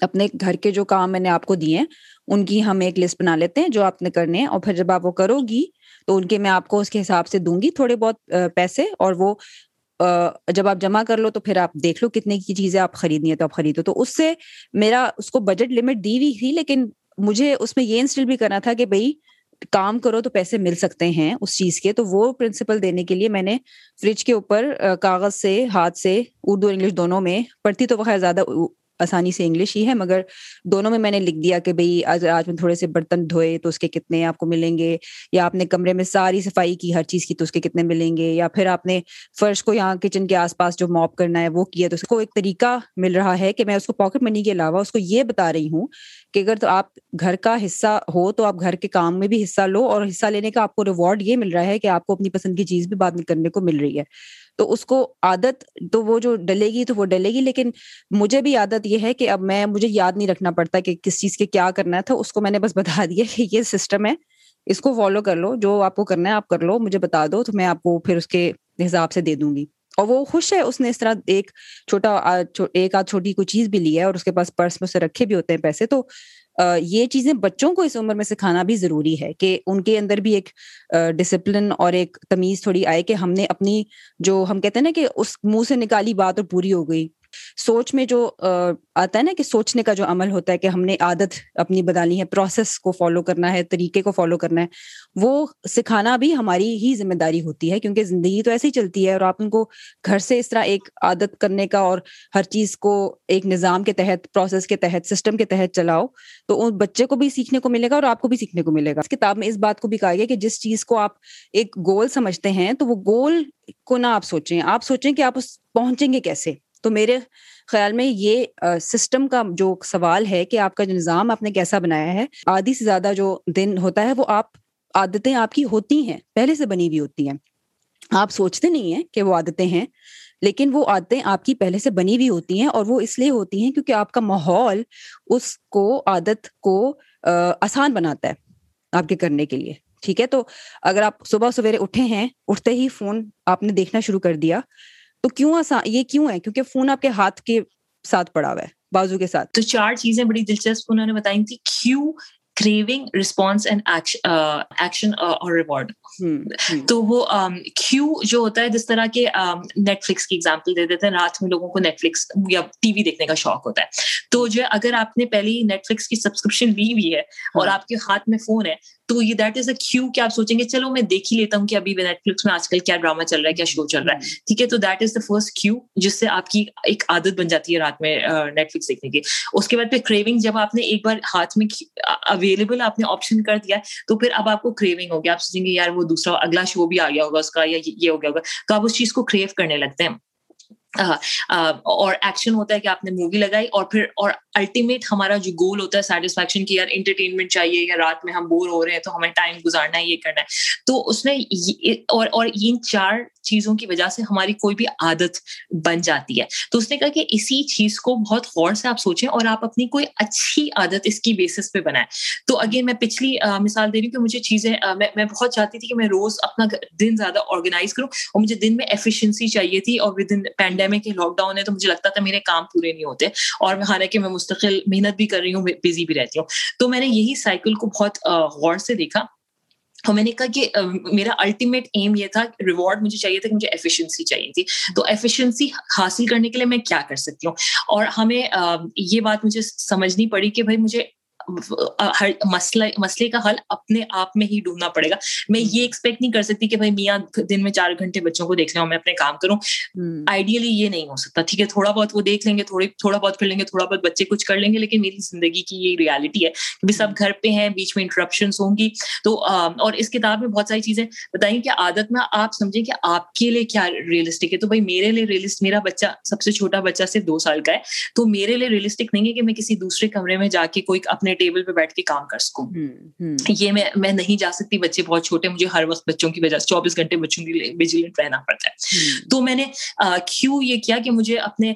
اپنے گھر کے جو کام میں نے آپ کو دیے ہیں، ان کی ہم ایک لسٹ بنا لیتے ہیں جو آپ نے کرنے ہیں اور پھر جب آپ وہ کرو گی تو ان کے میں آپ کو اس کے حساب سے دوں گی تھوڑے بہت پیسے اور وہ جب آپ جمع کر لو تو پھر آپ دیکھ لو کتنے کی چیزیں آپ خریدنی ہے تو آپ خریدو۔ تو اس سے میرا، اس کو بجٹ لمٹ دی ہوئی تھی لیکن مجھے اس میں یہ انسٹل بھی کرنا تھا کہ بھائی کام کرو تو پیسے مل سکتے ہیں اس چیز کے۔ تو وہ پرنسپل دینے کے لیے میں نے فریج کے اوپر کاغذ سے، ہاتھ سے اردو انگلش دونوں میں، پڑھتی تو وہ خیر زیادہ آسانی سے انگلش ہی ہے، مگر دونوں میں میں نے لکھ دیا کہ بھائی آج آج میں تھوڑے سے برتن دھوئے تو اس کے کتنے آپ کو ملیں گے، یا آپ نے کمرے میں ساری صفائی کی ہر چیز کی تو اس کے کتنے ملیں گے، یا پھر آپ نے فرش کو یہاں کچن کے آس پاس جو موپ کرنا ہے وہ کیا تو اس کو ایک طریقہ مل رہا ہے کہ میں اس کو پاکٹ منی کے علاوہ اس کو یہ بتا رہی ہوں کہ اگر تو آپ گھر کا حصہ ہو تو آپ گھر کے کام میں بھی حصہ لو اور حصہ لینے کا آپ کو ریوارڈ یہ مل رہا ہے کہ آپ کو اپنی پسند کی چیز بھی بعد میں کرنے کو مل رہی ہے۔ تو اس کو عادت تو وہ جو ڈلے گی تو وہ ڈلے گی، لیکن مجھے بھی عادت یہ ہے کہ اب میں، مجھے یاد نہیں رکھنا پڑتا کہ کس چیز کے کیا کرنا تھا، اس کو میں نے بس بتا دیا کہ یہ سسٹم ہے، اس کو فالو کر لو، جو آپ کو کرنا ہے آپ کر لو، مجھے بتا دو تو میں آپ کو پھر اس کے حساب سے دے دوں گی۔ اور وہ خوش ہے، اس نے اس طرح ایک چھوٹا، ایک آدھ چھوٹی کوئی چیز بھی لی ہے اور اس کے پاس پرس میں اسے رکھے بھی ہوتے ہیں پیسے، تو یہ چیزیں بچوں کو اس عمر میں سکھانا بھی ضروری ہے کہ ان کے اندر بھی ایک ڈسپلن اور ایک تمیز تھوڑی آئے کہ ہم نے اپنی جو ہم کہتے ہیں نا کہ اس منہ سے نکالی بات اور پوری ہو گئی۔ سوچ میں جو آتا ہے نا کہ سوچنے کا جو عمل ہوتا ہے کہ ہم نے عادت اپنی بدانی ہے پروسیس کو فالو کرنا ہے، طریقے کو فالو کرنا ہے، وہ سکھانا بھی ہماری ہی ذمہ داری ہوتی ہے، کیونکہ زندگی تو ایسے ہی چلتی ہے اور آپ ان کو گھر سے اس طرح ایک عادت کرنے کا اور ہر چیز کو ایک نظام کے تحت پروسیس کے تحت سسٹم کے تحت چلاؤ، تو ان بچے کو بھی سیکھنے کو ملے گا اور آپ کو بھی سیکھنے کو ملے گا۔ اس کتاب میں اس بات کو بھی کہا گیا کہ جس چیز کو آپ ایک گول سمجھتے ہیں، تو وہ گول کو نہ آپ سوچیں آپ سوچیں کہ آپ اس پہنچیں گے کیسے؟ تو میرے خیال میں یہ سسٹم کا جو سوال ہے کہ آپ کا جو نظام آپ نے کیسا بنایا ہے، آدھی سے زیادہ جو دن ہوتا ہے وہ آپ، عادتیں آپ کی ہوتی ہیں، پہلے سے بنی ہوئی ہوتی ہیں۔ آپ سوچتے نہیں ہیں کہ وہ عادتیں ہیں، لیکن وہ عادتیں آپ کی پہلے سے بنی ہوئی ہوتی ہیں اور وہ اس لیے ہوتی ہیں کیونکہ آپ کا ماحول اس کو، عادت کو آسان بناتا ہے آپ کے کرنے کے لیے۔ ٹھیک ہے؟ تو اگر آپ صبح سویرے اٹھے ہیں، اٹھتے ہی فون آپ نے دیکھنا شروع کر دیا تو کیوں آسان یہ کیوں ہے؟ کیونکہ فون آپ کے ہاتھ کے ساتھ پڑا ہوا ہے، بازو کے ساتھ۔ تو چار چیزیں بڑی دلچسپ انہوں نے بتائی تھی کیوں کریونگ ریسپانس اینڈ ایکشن اور ریوارڈ۔ تو وہ کیو جو ہوتا ہے جس طرح کے نیٹ فلکس کی ایگزامپل دے دیتے ہیں رات میں لوگوں کو نیٹ فلکس یا ٹی وی دیکھنے کا شوق ہوتا ہے۔ تو جو اگر آپ نے پہلی نیٹ فلکس کی سبسکرپشن لی ہوئی ہے اور آپ کے ہاتھ میں فون ہے تو یہ دیٹ از اے کیو کہ آپ سوچیں گے چلو میں دیکھ ہی لیتا ہوں کہ ابھی نیٹ فلکس میں آج کل کیا ڈرامہ چل رہا ہے کیا شو چل رہا ہے۔ ٹھیک ہے تو دیٹ از دا فرسٹ کیو جس سے آپ کی ایک عادت بن جاتی ہے رات میں نیٹ فلکس دیکھنے کی۔ اس کے بعد پھر کریونگ جب آپ نے ایک بار ہاتھ میں اویلیبل آپ نے آپشن کر دیا تو پھر اب آپ کو کریونگ ہو گیا۔ آپ سوچیں گے یار وہ دوسرا اگلا شو بھی آ گیا ہوگا اس کا یا یہ ہو گیا ہوگا۔ تو آپ اس چیز کو کریو کرنے لگتے ہیں۔ اور ایکشن ہوتا ہے کہ آپ نے مووی لگائی اور پھر، اور الٹیمیٹ ہمارا جو گول ہوتا ہے سیٹسفیکشن کی، یار انٹرٹینمنٹ چاہیے یا رات میں ہم بور ہو رہے ہیں تو ہمیں ٹائم گزارنا ہے، یہ کرنا ہے۔ تو اس نے اور اور ان چار چیزوں کی وجہ سے ہماری کوئی بھی عادت بن جاتی ہے۔ تو اس نے کہا کہ اسی چیز کو بہت غور سے آپ سوچیں اور آپ اپنی کوئی اچھی عادت اس کی بیسس پہ بنائیں۔ تو اگین میں پچھلی مثال دے رہی ہوں کہ مجھے چیزیں میں بہت چاہتی تھی کہ میں روز اپنا دن زیادہ آرگنائز کروں اور مجھے دن میں ایفیشنسی چاہیے تھی اور ود ان پینڈ پینڈیمک ہے لاک ڈاؤن ہے تو مجھے لگتا تھا میرے کام پورے نہیں ہوتے اور میں حالانکہ میں مستقل محنت بھی کر رہی ہوں بزی بھی رہتی ہوں۔ تو میں نے یہی سائیکل کو بہت غور سے دیکھا اور میں نے کہا کہ میرا الٹیمیٹ ایم یہ تھا ریوارڈ مجھے چاہیے تھا کہ مجھے ایفیشنسی چاہیے تھی۔ تو ایفیشنسی حاصل کرنے کے لیے میں کیا کر سکتی ہوں؟ اور ہمیں یہ بات مجھے سمجھنی پڑی کہ بھائی مجھے ہر مسئلہ مسئلے کا حل اپنے آپ میں ہی ڈھونڈنا پڑے گا۔ میں یہ ایکسپیکٹ نہیں کر سکتی کہ بھائی میاں دن میں چار گھنٹے بچوں کو دیکھ لیں اور میں اپنے کام کروں۔ آئیڈیلی یہ نہیں ہو سکتا ٹھیک ہے تھوڑا بہت وہ دیکھ لیں گے تھوڑی تھوڑا بہت کر لیں گے تھوڑا بہت بچے کچھ کر لیں گے لیکن میری زندگی کی یہ ریالٹی ہے کہ سب گھر پہ ہیں بیچ میں انٹرپشنس ہوں گی۔ تو اور اس کتاب میں بہت ساری چیزیں بتائیں کہ عادت میں آپ سمجھیں کہ آپ کے لیے کیا ریئلسٹک ہے۔ تو بھائی میرے لیے ریئلسٹ میرا بچہ سب سے چھوٹا بچہ صرف دو سال کا ہے۔ تو میرے لیے ریئلسٹک نہیں ہے کہ میں کسی دوسرے کمرے میں جا کے کوئی اپنے ٹیبل پہ بیٹھ کے کام کر سکوں۔ یہ میں میں نہیں جا سکتی بچے بہت چھوٹے مجھے ہر وقت بچوں کی وجہ سے چوبیس گھنٹے بچوں کے لیے ویجیلنٹ رہنا پڑتا ہے۔ تو میں نے کیوں یہ کیا کہ مجھے اپنے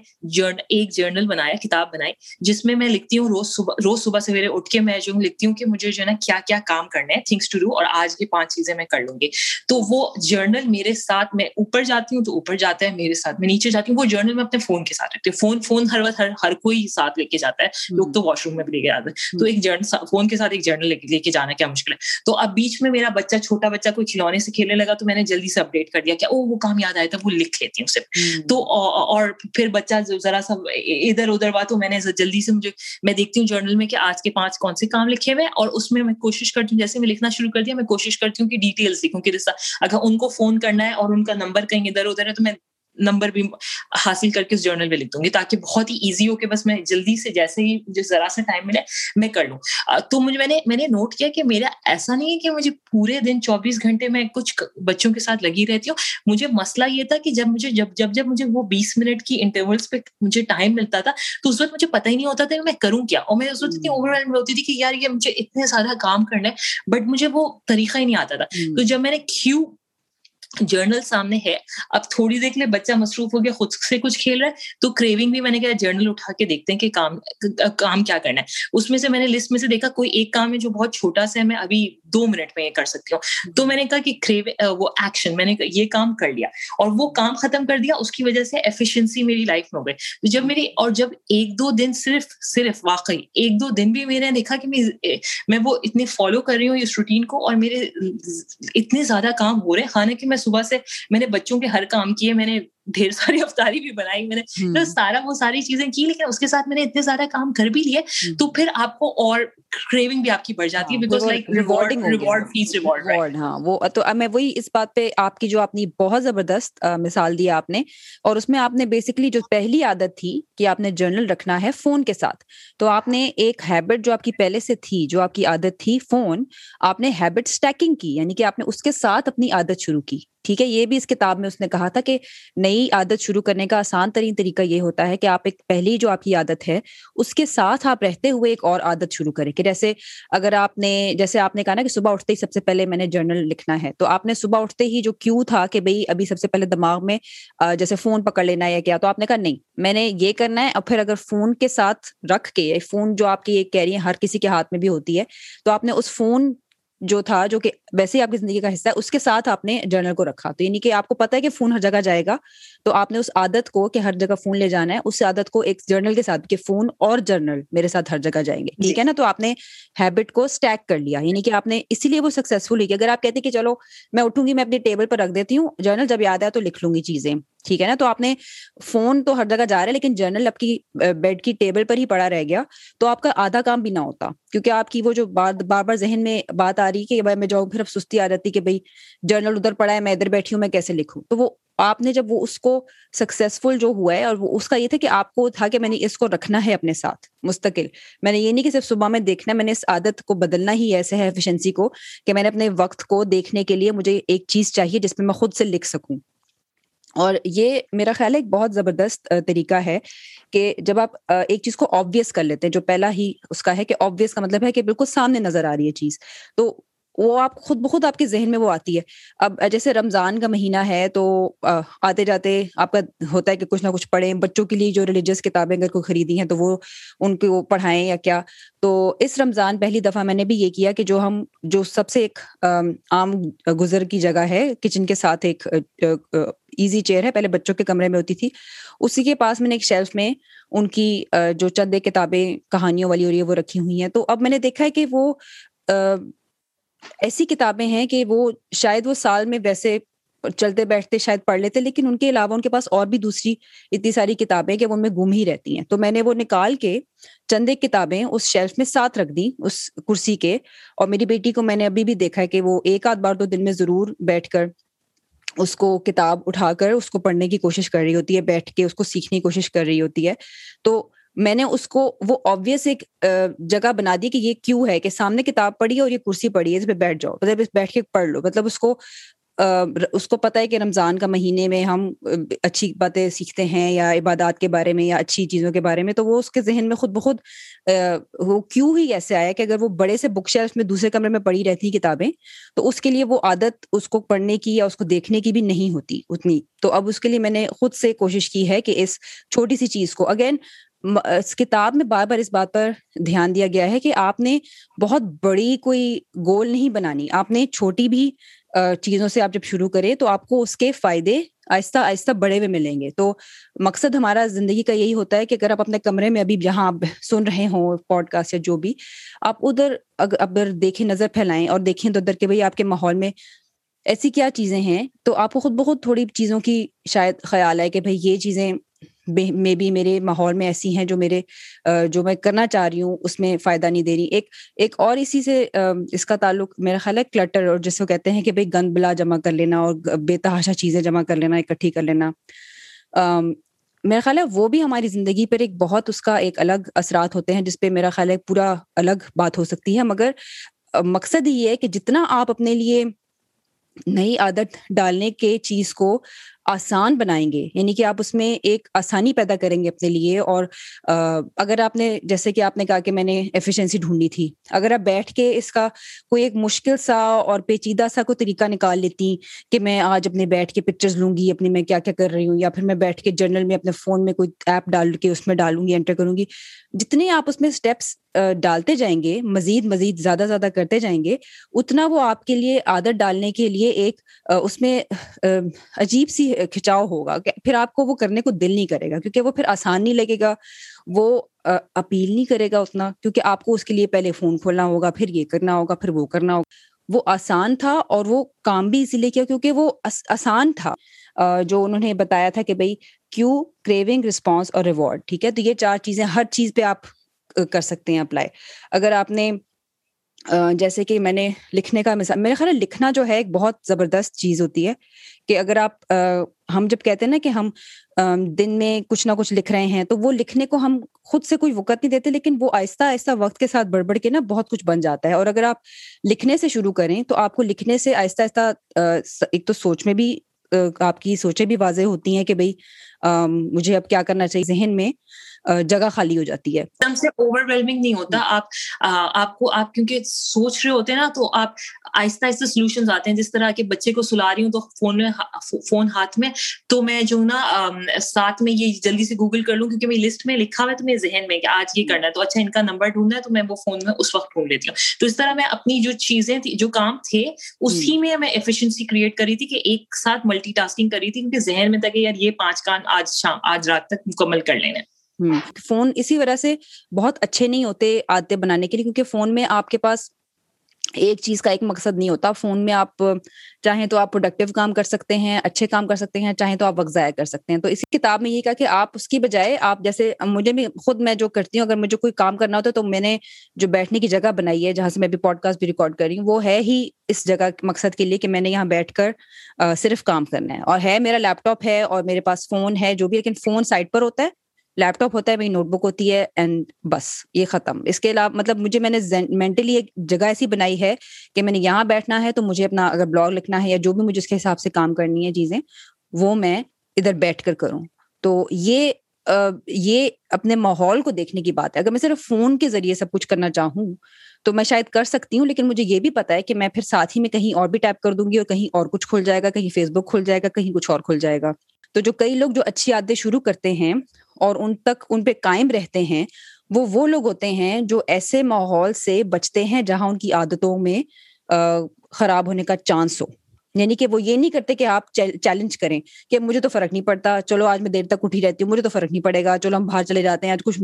ایک جرنل بنایا کتاب بنائی جس میں میں لکھتی ہوں روز صبح روز صبح سویرے اٹھ کے میں جو لکھتی ہوں کہ مجھے جو ہے نا کیا کیا کام کرنا ہے تھنگس ٹو ڈو اور آج کی پانچ چیزیں میں کر لوں گی۔ تو وہ جرنل میرے ساتھ میں اوپر جاتی ہوں تو اوپر جاتا ہے میرے ساتھ میں نیچے جاتی ہوں وہ جرنل میں اپنے فون کے ساتھ رکھتی ہوں۔ فون فون ہر وقت ہر کوئی ساتھ لے کے جاتا ہے۔ لوگ تو واش روم میں بھی لے کے آتے ہیں۔ تو ایک جرنل فون کے ساتھ ایک جرنل لے کے جانا کیا مشکل ہے؟ تو اب بیچ میں میرا بچہ چھوٹا بچہ کوئی کھلونے سے کھیلنے لگا تو میں نے جلدی سے اپڈیٹ کر دیا کہ او وہ کام یاد آیا تھا وہ لکھ لیتی ہوں صرف۔ تو اور پھر بچہ ذرا سا ادھر ادھر بات تو میں نے جلدی سے مجھے میں دیکھتی ہوں جرنل میں کہ آج کے پانچ کون سے کام لکھے ہوئے اور اس میں میں کوشش کرتی ہوں جیسے میں لکھنا شروع کر دیا میں کوشش کرتی ہوں کہ ڈیٹیلس لکھوں کہ اگر ان کو فون کرنا ہے اور ان کا نمبر کہیں ادھر ادھر ہے تو میں نمبر بھی حاصل کر کے اس جرنل میں لکھ دوں گی تاکہ بہت ہی ایزی ہو کہ بس میں جلدی سے جیسے ہی جو ذرا سا ٹائم ملے میں کر لوں۔ تو مجھے میں نے میں نے نوٹ کیا کہ میرا ایسا نہیں ہے کہ مجھے پورے دن چوبیس گھنٹے میں کچھ بچوں کے ساتھ لگی رہتی ہوں۔ مجھے مسئلہ یہ تھا کہ جب مجھے جب جب جب مجھے وہ بیس منٹ کی انٹرولس پہ مجھے ٹائم ملتا تھا تو اس وقت مجھے پتہ ہی نہیں ہوتا تھا کہ میں کروں کیا۔ اور میں اس وقت اتنی اوور ویلم ہوتی تھی کہ یار یہ مجھے اتنے زیادہ کام کرنا ہے بٹ مجھے وہ طریقہ ہی نہیں آتا تھا۔ تو جب میں نے کیوں جرنل سامنے ہے۔ اب تھوڑی دیکھ لے بچہ مصروف ہو گیا، خود سے کچھ کھیل رہا ہے، تو کریونگ بھی میں نے کہا جرنل اٹھا کے دیکھتے ہیں کہ کام کام کیا کرنا ہے۔ اس میں سے میں نے لسٹ میں سے دیکھا، کوئی ایک کام ہے جو بہت چھوٹا سا ہے، میں ابھی دو منٹ میں یہ کر سکتی ہوں۔ تو میں نے کہا کہ کریو وہ ایکشن میں نے یہ کام کر لیا۔ اور وہ کام ختم کر دیا، اس کی وجہ سے ایفیشنسی میری لائف میں ہو گئی۔ تو جب میری، اور جب ایک دو دن صرف صرف واقعی ایک دو دن بھی میں نے دیکھا کہ میں وہ اتنے فالو کر رہی ہوں اس روٹین کو اور میرے اتنے زیادہ کام ہو رہے ہیں۔ حالانکہ میں صبح سے میں نے بچوں کے ہر کام کیے میں نے ڈھیر ساری افطاری بھی بنائی میں نے سارا وہ ساری چیزیں کی لیکن اس کے ساتھ میں نے اتنے زیادہ کام کر بھی لیے تو پھر آپ کو اور کریونگ بھی آپ کی بڑھ جاتی ہے because like rewarding reward face reward ہاں وہ تو میں وہی اس بات پہ آپ کی جو آپ نے بہت زبردست مثال دی آپ نے اور اس میں آپ نے بیسکلی جو پہلی عادت تھی کہ آپ نے جرنل رکھنا ہے فون کے ساتھ۔ تو آپ نے ایک ہیبٹ جو آپ کی پہلے سے تھی جو آپ کی عادت تھی فون آپ نے ہیبٹ اسٹیکنگ کی یعنی کہ آپ نے اس کے ساتھ اپنی عادت شروع کی۔ ٹھیک ہے، یہ بھی اس کتاب میں اس نے کہا تھا کہ نئی عادت شروع کرنے کا آسان ترین طریقہ یہ ہوتا ہے کہ آپ ایک پہلی جو آپ کی عادت ہے، اس کے ساتھ آپ رہتے ہوئے ایک اور عادت شروع کریں کہ جیسے اگر آپ نے، جیسے آپ نے کہا نا کہ صبح اٹھتے ہی سب سے پہلے میں نے جرنل لکھنا ہے، تو آپ نے صبح اٹھتے ہی جو کیوں تھا کہ بھائی ابھی سب سے پہلے دماغ میں جیسے فون پکڑ لینا ہے یا کیا، تو آپ نے کہا نہیں، میں نے یہ کرنا ہے اور پھر اگر فون کے ساتھ رکھ کے، فون جو آپ کی ایک کہہ رہی ہے ہر کسی کے ہاتھ میں بھی ہوتی ہے، تو آپ نے اس فون جو تھا جو کہ ویسے ہی آپ کی زندگی کا حصہ ہے اس کے ساتھ آپ نے جرنل کو رکھا۔ تو یعنی کہ آپ کو پتا ہے کہ فون ہر جگہ جائے گا۔ تو آپ نے اس عادت کو کہ ہر جگہ فون لے جانا ہے اس عادت کو ایک جرنل کے ساتھ کہ فون اور جرنل میرے ساتھ ہر جگہ جائیں گے۔ ٹھیک ہے نا؟ تو آپ نے ہیبٹ کو اسٹیک کر لیا۔ یعنی کہ آپ نے اسی لیے وہ سکسیزفل ہوئی کہ اگر آپ کہتے کہ چلو میں اٹھوں گی میں اپنی ٹیبل پر رکھ دیتی ہوں جرنل جب یاد ہے تو لکھ لوں گی چیزیں۔ ٹھیک ہے نا؟ تو آپ نے فون تو ہر جگہ جا رہا ہے لیکن جرنل آپ کی بیڈ کی ٹیبل پر ہی پڑا رہ گیا، تو آپ کا آدھا کام بھی نہ ہوتا۔ کیونکہ آپ کی وہ جو بار بار بار ذہن میں بات آ رہی کہ بھائی میں جاؤں، پھر اب سستی آ جاتی کہ بھائی جرنل ادھر پڑا ہے، میں ادھر بیٹھی ہوں، میں کیسے لکھوں؟ تو وہ آپ نے جب وہ اس کو سکسیزفل جو ہوا ہے، اور وہ اس کا یہ تھا کہ آپ کو تھا کہ میں نے اس کو رکھنا ہے اپنے ساتھ، مستقل۔ میں نے یہ نہیں کہ صرف صبح میں دیکھنا ہے میں نے اس عادت کو بدلنا ہی ایسے ہے ایفیشنسی کو، کہ میں نے اپنے وقت کو دیکھنے کے لیے مجھے ایک چیز چاہیے جس میں میں خود سے لکھ سکوں۔ اور یہ میرا خیال ہے ایک بہت زبردست طریقہ ہے کہ جب آپ ایک چیز کو آبویس کر لیتے ہیں، جو پہلا ہی اس کا ہے کہ آبویس کا مطلب ہے کہ بالکل سامنے نظر آ رہی ہے چیز، تو وہ آپ خود بخود آپ کے ذہن میں وہ آتی ہے۔ اب جیسے رمضان کا مہینہ ہے تو آتے جاتے آپ کا ہوتا ہے کہ کچھ نہ کچھ پڑھیں۔ بچوں کے لیے جو ریلیجیس کتابیں اگر کوئی خریدی ہیں تو وہ ان کو پڑھائیں یا کیا۔ تو اس رمضان پہلی دفعہ میں نے بھی یہ کیا کہ جو ہم، جو سب سے ایک عام گزر کی جگہ ہے، کچن کے ساتھ ایک ایزی چیئر ہے۔ پہلے بچوں کے کمرے میں ہوتی تھی۔ اسی کے پاس میں نے ایک شیلف میں ان کی جو چند ایک کتابیں، کہانیوں والی ہو رہی ہے وہ رکھی ہوئی ہیں۔ تو اب میں نے دیکھا ہے کہ وہ ایسی کتابیں ہیں کہ وہ شاید وہ سال میں ویسے چلتے بیٹھتے شاید پڑھ لیتے، لیکن ان کے علاوہ ان کے پاس اور بھی دوسری اتنی ساری کتابیں کہ وہ ان میں گم ہی رہتی ہیں۔ تو میں نے وہ نکال کے چند ایک کتابیں اس شیلف میں ساتھ رکھ دی، اس کرسی کے۔ اور میری بیٹی کو میں نے ابھی بھی دیکھا ہے کہ وہ ایک آدھ بار دو دن میں ضرور بیٹھ کر اس کو کتاب اٹھا کر اس کو پڑھنے کی کوشش کر رہی ہوتی ہے، بیٹھ کے اس کو سیکھنے کی کوشش کر رہی ہوتی ہے۔ تو میں نے اس کو وہ آبویس ایک جگہ بنا دی کہ یہ کیوں ہے کہ سامنے کتاب پڑھی اور یہ کرسی پڑھی ہے، اس پہ بیٹھ جاؤ مطلب بیٹھ کے پڑھ لو مطلب اس کو اس کو پتا ہے کہ رمضان کا مہینے میں ہم اچھی باتیں سیکھتے ہیں یا عبادات کے بارے میں یا اچھی چیزوں کے بارے میں، تو وہ اس کے ذہن میں خود بخود وہ کیوں ہی ایسے آیا کہ اگر وہ بڑے سے بک شیلف میں دوسرے کمرے میں پڑھی رہتی کتابیں، تو اس کے لیے وہ عادت اس کو پڑھنے کی یا اس کو دیکھنے کی بھی نہیں ہوتی اتنی۔ تو اب اس کے لیے میں نے خود سے کوشش کی ہے کہ اس چھوٹی سی چیز کو اگین اس کتاب میں بار بار اس بات پر دھیان دیا گیا ہے کہ آپ نے بہت بڑی کوئی گول نہیں بنانی۔ آپ نے چھوٹی بھی چیزوں سے آپ جب شروع کریں تو آپ کو اس کے فائدے آہستہ آہستہ بڑے ہوئے ملیں گے۔ تو مقصد ہمارا زندگی کا یہی ہوتا ہے کہ اگر آپ اپنے کمرے میں ابھی جہاں آپ سن رہے ہوں، پوڈ کاسٹ یا جو بھی، آپ ادھر اگر دیکھیں، نظر پھیلائیں اور دیکھیں تو ادھر کہ بھائی آپ کے ماحول میں ایسی کیا چیزیں ہیں۔ تو آپ کو خود بخود تھوڑی چیزوں کی شاید خیال ہے کہ بھائی یہ چیزیں میں بھی میرے ماحول میں ایسی ہیں جو میرے جو میں کرنا چاہ رہی ہوں، اس میں فائدہ نہیں دے رہی۔ ایک ایک اور اسی سے اس کا تعلق میرا خیال ہے کلٹر اور جس کو کہتے ہیں کہ بھائی گند بلا جمع کر لینا اور بے تحاشا چیزیں جمع کر لینا، اکٹھی کر لینا۔ میرا خیال ہے وہ بھی ہماری زندگی پر ایک بہت اس کا ایک الگ اثرات ہوتے ہیں، جس پہ میرا خیال ہے پورا الگ بات ہو سکتی ہے۔ مگر مقصد یہ ہے کہ جتنا آپ اپنے لیے نئی عادت ڈالنے کے چیز کو آسان بنائیں گے یعنی کہ آپ اس میں ایک آسانی پیدا کریں گے اپنے لیے اور اگر آپ نے، جیسے کہ آپ نے کہا کہ میں نے ایفیشنسی ڈھونڈی تھی، اگر آپ بیٹھ کے اس کا کوئی ایک مشکل سا اور پیچیدہ سا کوئی طریقہ نکال لیتی کہ میں آج اپنے بیٹھ کے پکچرز لوں گی اپنی میں کیا کیا کر رہی ہوں، یا پھر میں بیٹھ کے جرنل میں اپنے فون میں کوئی ایپ ڈال کے اس میں ڈالوں گی انٹر کروں گی، جتنے آپ اس میں اسٹیپس ڈالتے جائیں گے، مزید مزید زیادہ زیادہ کرتے جائیں گے، اتنا وہ آپ کے لیے عادت ڈالنے کے لیے ایک اس میں عجیب سی کھچاؤ ہوگا پھر آپ کو وہ کرنے کو دل نہیں کرے گا، کیونکہ وہ پھر آسان نہیں لگے گا، وہ اپیل نہیں کرے گا اتنا، کیونکہ آپ کو اس کے لیے پہلے فون کھولنا ہوگا، پھر یہ کرنا ہوگا، پھر وہ کرنا ہوگا۔ وہ آسان تھا اور وہ کام بھی اسی لیے کیا، کیونکہ وہ آسان تھا۔ جو انہوں نے بتایا تھا کہ بھائی، کیوں کریونگ رسپانس اور ریوارڈ ٹھیک ہے؟ تو یہ چار چیزیں ہر چیز پہ آپ کر سکتے ہیں اپلائی۔ اگر آپ نے جیسے کہ میں نے لکھنے کا مثال میرا خیال ہے لکھنا جو ہے ایک بہت زبردست چیز ہوتی ہے کہ اگر آپ ہم جب کہتے ہیں نا کہ ہم دن میں کچھ نہ کچھ لکھ رہے ہیں تو وہ لکھنے کو ہم خود سے کوئی وقت نہیں دیتے لیکن وہ آہستہ آہستہ وقت کے ساتھ بڑھ بڑھ کے نا بہت کچھ بن جاتا ہے اور اگر آپ لکھنے سے شروع کریں تو آپ کو لکھنے سے آہستہ آہستہ ایک تو سوچ میں بھی آپ کی سوچیں بھی واضح ہوتی ہیں کہ بھائی مجھے اب کیا کرنا چاہیے ذہن میں جگہ خالی ہو جاتی ہے۔ ایک دم سے اوور ویلمنگ نہیں ہوتا۔ آپ آپ کو آپ کیونکہ سوچ رہے ہوتے ہیں نا تو آپ آہستہ آہستہ سولوشن آتے ہیں۔ جس طرح کے بچے کو سلا رہی ہوں تو فون میں فون ہاتھ میں تو میں جو نا ساتھ میں یہ جلدی سے گوگل کر لوں کیونکہ میری لسٹ میں لکھا ہوا ہے تو میرے ذہن میں کہ آج یہ کرنا ہے۔ تو اچھا ان کا نمبر ڈھونڈنا ہے تو میں وہ فون میں اس وقت ڈھونڈ لیتی ہوں۔ تو اس طرح میں اپنی جو چیزیں جو کام تھے اسی میں میں ایفیشنسی کریٹ کری تھی کہ ایک ساتھ ملٹی ٹاسکنگ کری تھی کیونکہ ذہن میں تھا کہ یار یہ پانچ کام آج شام آج رات تک مکمل کر لینا فون اسی وجہ سے بہت اچھے نہیں ہوتے آتے بنانے کے لیے، کیونکہ فون میں آپ کے پاس ایک چیز کا ایک مقصد نہیں ہوتا۔ فون میں آپ چاہیں تو آپ پروڈکٹیو کام کر سکتے ہیں، اچھے کام کر سکتے ہیں، چاہیں تو آپ وقت ضائع کر سکتے ہیں۔ تو اسی کتاب میں یہ کہا کہ آپ اس کی بجائے آپ جیسے مجھے بھی خود میں جو کرتی ہوں، اگر مجھے کوئی کام کرنا ہوتا ہے تو میں نے جو بیٹھنے کی جگہ بنائی ہے، جہاں سے میں بھی پوڈ کاسٹ بھی ریکارڈ کر رہی ہوں، وہ ہے ہی اس جگہ مقصد کے لیے کہ میں نے یہاں بیٹھ کر صرف کام کرنا ہے۔ اور ہے، میرا لیپ ٹاپ ہے اور میرے پاس فون ہے، جو بھی، لیکن فون سائڈ پر ہوتا ہے۔ لیپ ٹاپ ہوتا ہے، میری نوٹ بک ہوتی ہے اینڈ بس، یہ ختم۔ اس کے علاوہ مطلب مجھے میں نے مینٹلی ایک جگہ ایسی بنائی ہے کہ میں نے یہاں بیٹھنا ہے تو مجھے اپنا اگر بلاگ لکھنا ہے یا جو بھی مجھے اس کے حساب سے کام کرنی ہے چیزیں، وہ میں ادھر بیٹھ کر کروں۔ تو یہ یہ اپنے ماحول کو دیکھنے کی بات ہے۔ اگر میں صرف فون کے ذریعے سب کچھ کرنا چاہوں تو میں شاید کر سکتی ہوں، لیکن مجھے یہ بھی پتا ہے کہ میں پھر ساتھ ہی میں کہیں اور بھی ٹائپ کر دوں گی اور کہیں اور کچھ کھل جائے گا، کہیں فیس بک کھل جائے گا، کہیں کچھ اور کھل جائے گا۔ تو جو کئی لوگ جو اچھی عادتیں شروع کرتے ہیں اور ان تک ان پہ قائم رہتے ہیں، وہ وہ لوگ ہوتے ہیں جو ایسے ماحول سے بچتے ہیں جہاں ان کی عادتوں میں خراب ہونے کا چانس ہو۔ یعنی کہ وہ یہ نہیں کرتے کہ آپ چیلنج کریں کہ مجھے تو فرق نہیں پڑتا، چلو آج میں دیر تک اٹھی رہتی ہوں، مجھے تو فرق نہیں پڑے گا، چلو ہم باہر چلے جاتے ہیں، آج کچھ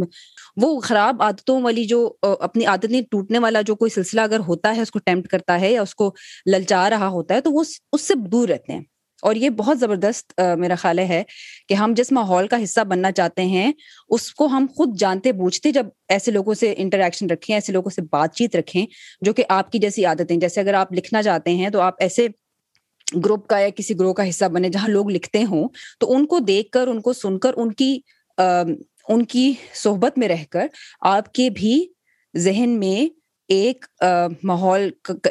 وہ خراب عادتوں والی جو اپنی عادتیں ٹوٹنے والا جو کوئی سلسلہ اگر ہوتا ہے، اس کو ٹیمپٹ کرتا ہے یا اس کو للچا رہا ہوتا ہے، تو وہ اس سے دور رہتے ہیں۔ اور یہ بہت زبردست میرا خیال ہے کہ ہم جس ماحول کا حصہ بننا چاہتے ہیں، اس کو ہم خود جانتے بوجھتے جب ایسے لوگوں سے انٹریکشن رکھیں، ایسے لوگوں سے بات چیت رکھیں، جو کہ آپ کی جیسی عادتیں، جیسے اگر آپ لکھنا چاہتے ہیں تو آپ ایسے گروپ کا یا کسی گروہ کا حصہ بنے جہاں لوگ لکھتے ہوں، تو ان کو دیکھ کر، ان کو سن کر، ان کی ان کی صحبت میں رہ کر آپ کے بھی ذہن میں ایک ماحول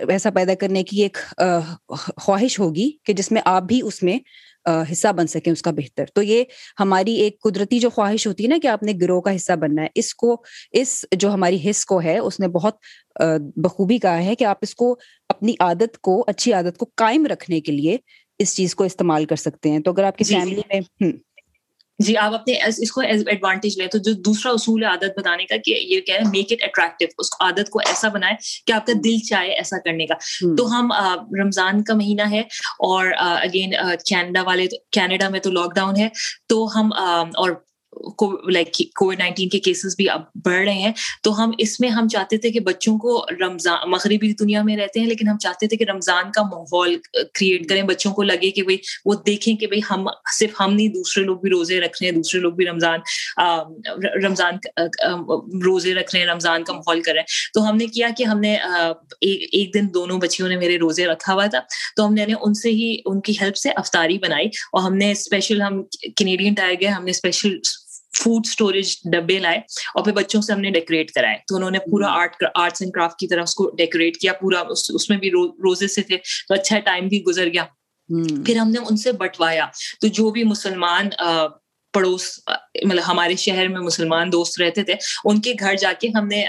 ایسا پیدا کرنے کی ایک خواہش ہوگی کہ جس میں آپ بھی اس میں حصہ بن سکیں اس کا بہتر۔ تو یہ ہماری ایک قدرتی جو خواہش ہوتی ہے نا کہ آپ نے گروہ کا حصہ بننا ہے اس کو اس جو ہماری حص کو ہے اس نے بہت بخوبی کہا ہے کہ آپ اس کو اپنی عادت کو اچھی عادت کو قائم رکھنے کے لیے اس چیز کو استعمال کر سکتے ہیں۔ تو اگر آپ کی فیملی جی، جی۔ میں جی آپ اپنے اس کو ایڈوانٹیج لیں تو جو دوسرا اصول ہے عادت بتانے کا کہ یہ کہہ رہے ہیں میک اٹ اٹریکٹیو اس عادت کو ایسا بنائے کہ آپ کا دل چاہے ایسا کرنے کا۔ تو ہم رمضان کا مہینہ ہے اور اگین کینیڈا والے کینیڈا میں تو لاک ڈاؤن ہے۔ تو ہم اور لائک کووڈ نائنٹین کے کیسز بھی اب بڑھ رہے ہیں۔ تو ہم اس میں ہم چاہتے تھے کہ بچوں کو رمضان، مغربی دنیا میں رہتے ہیں، لیکن ہم چاہتے تھے کہ رمضان کا ماحول کریٹ کریں۔ بچوں کو لگے کہ بھائی، وہ دیکھیں کہ بھائی، ہم صرف ہم نہیں، دوسرے لوگ بھی روزے رکھ رہے ہیں، دوسرے لوگ بھی رمضان رمضان روزے رکھ رہے ہیں، رمضان کا ماحول کر رہے ہیں۔ تو ہم نے کیا کہ ہم نے ایک دن دونوں بچیوں نے میرے روزے رکھا ہوا تھا۔ تو ہم نے ان سے ہی، ان کی ہیلپ سے افطاری بنائی۔ اور ہم نے اسپیشل ہم کینیڈین ٹائر گئے ہم نے اسپیشل فوڈ اسٹوریج ڈبے لائے اور پھر بچوں سے ہم نے ڈیکوریٹ کرائے تو انہوں نے پورا آرٹ آرٹس اینڈ کرافٹ کی طرح اس کو ڈیکوریٹ کیا پورا اس میں بھی روزے سے تھے۔ تو اچھا ٹائم بھی گزر گیا۔ پھر ہم نے ان سے بٹوایا۔ تو جو بھی مسلمان پڑوس مطلب ہمارے شہر میں مسلمان دوست رہتے تھے ان کے گھر جا کے ہم نے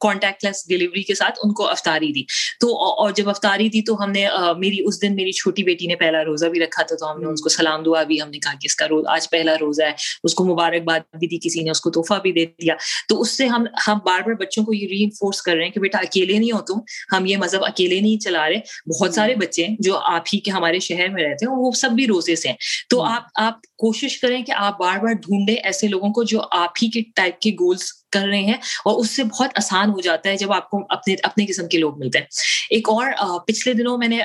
کانٹیکٹ لیس ڈلیوری کے ساتھ ان کو افطاری دی۔ تو اور جب افطاری دی تو ہم نے میری اس دن میری چھوٹی بیٹی نے پہلا روزہ بھی رکھا تھا تو ہم نے اس کو سلام دعا بھی ہم نے کہا کہ اس کا روز آج پہلا روزہ ہے اس کو مبارکباد بھی دی کسی نے اس کو تحفہ بھی دے دیا۔ تو اس سے ہم ہم بار بار بچوں کو یہ ری انفورس کر رہے ہیں کہ بیٹا اکیلے نہیں ہو تم ہم یہ مذہب اکیلے نہیں چلا رہے۔ بہت سارے بچے جو آپ ہی کے ہمارے شہر میں رہتے ہیں وہ سب بھی روزے سے ہیں۔ تو آپ آپ کوشش کریں کہ آپ بار بار ڈھونڈے ایسے لوگوں کو جو آپ ہی کے ٹائپ کے گولس کر رہے ہیں اور اس سے بہت آسان ہو جاتا ہے جب آپ کو اپنے اپنے قسم کے لوگ ملتے ہیں۔ ایک اور پچھلے دنوں میں نے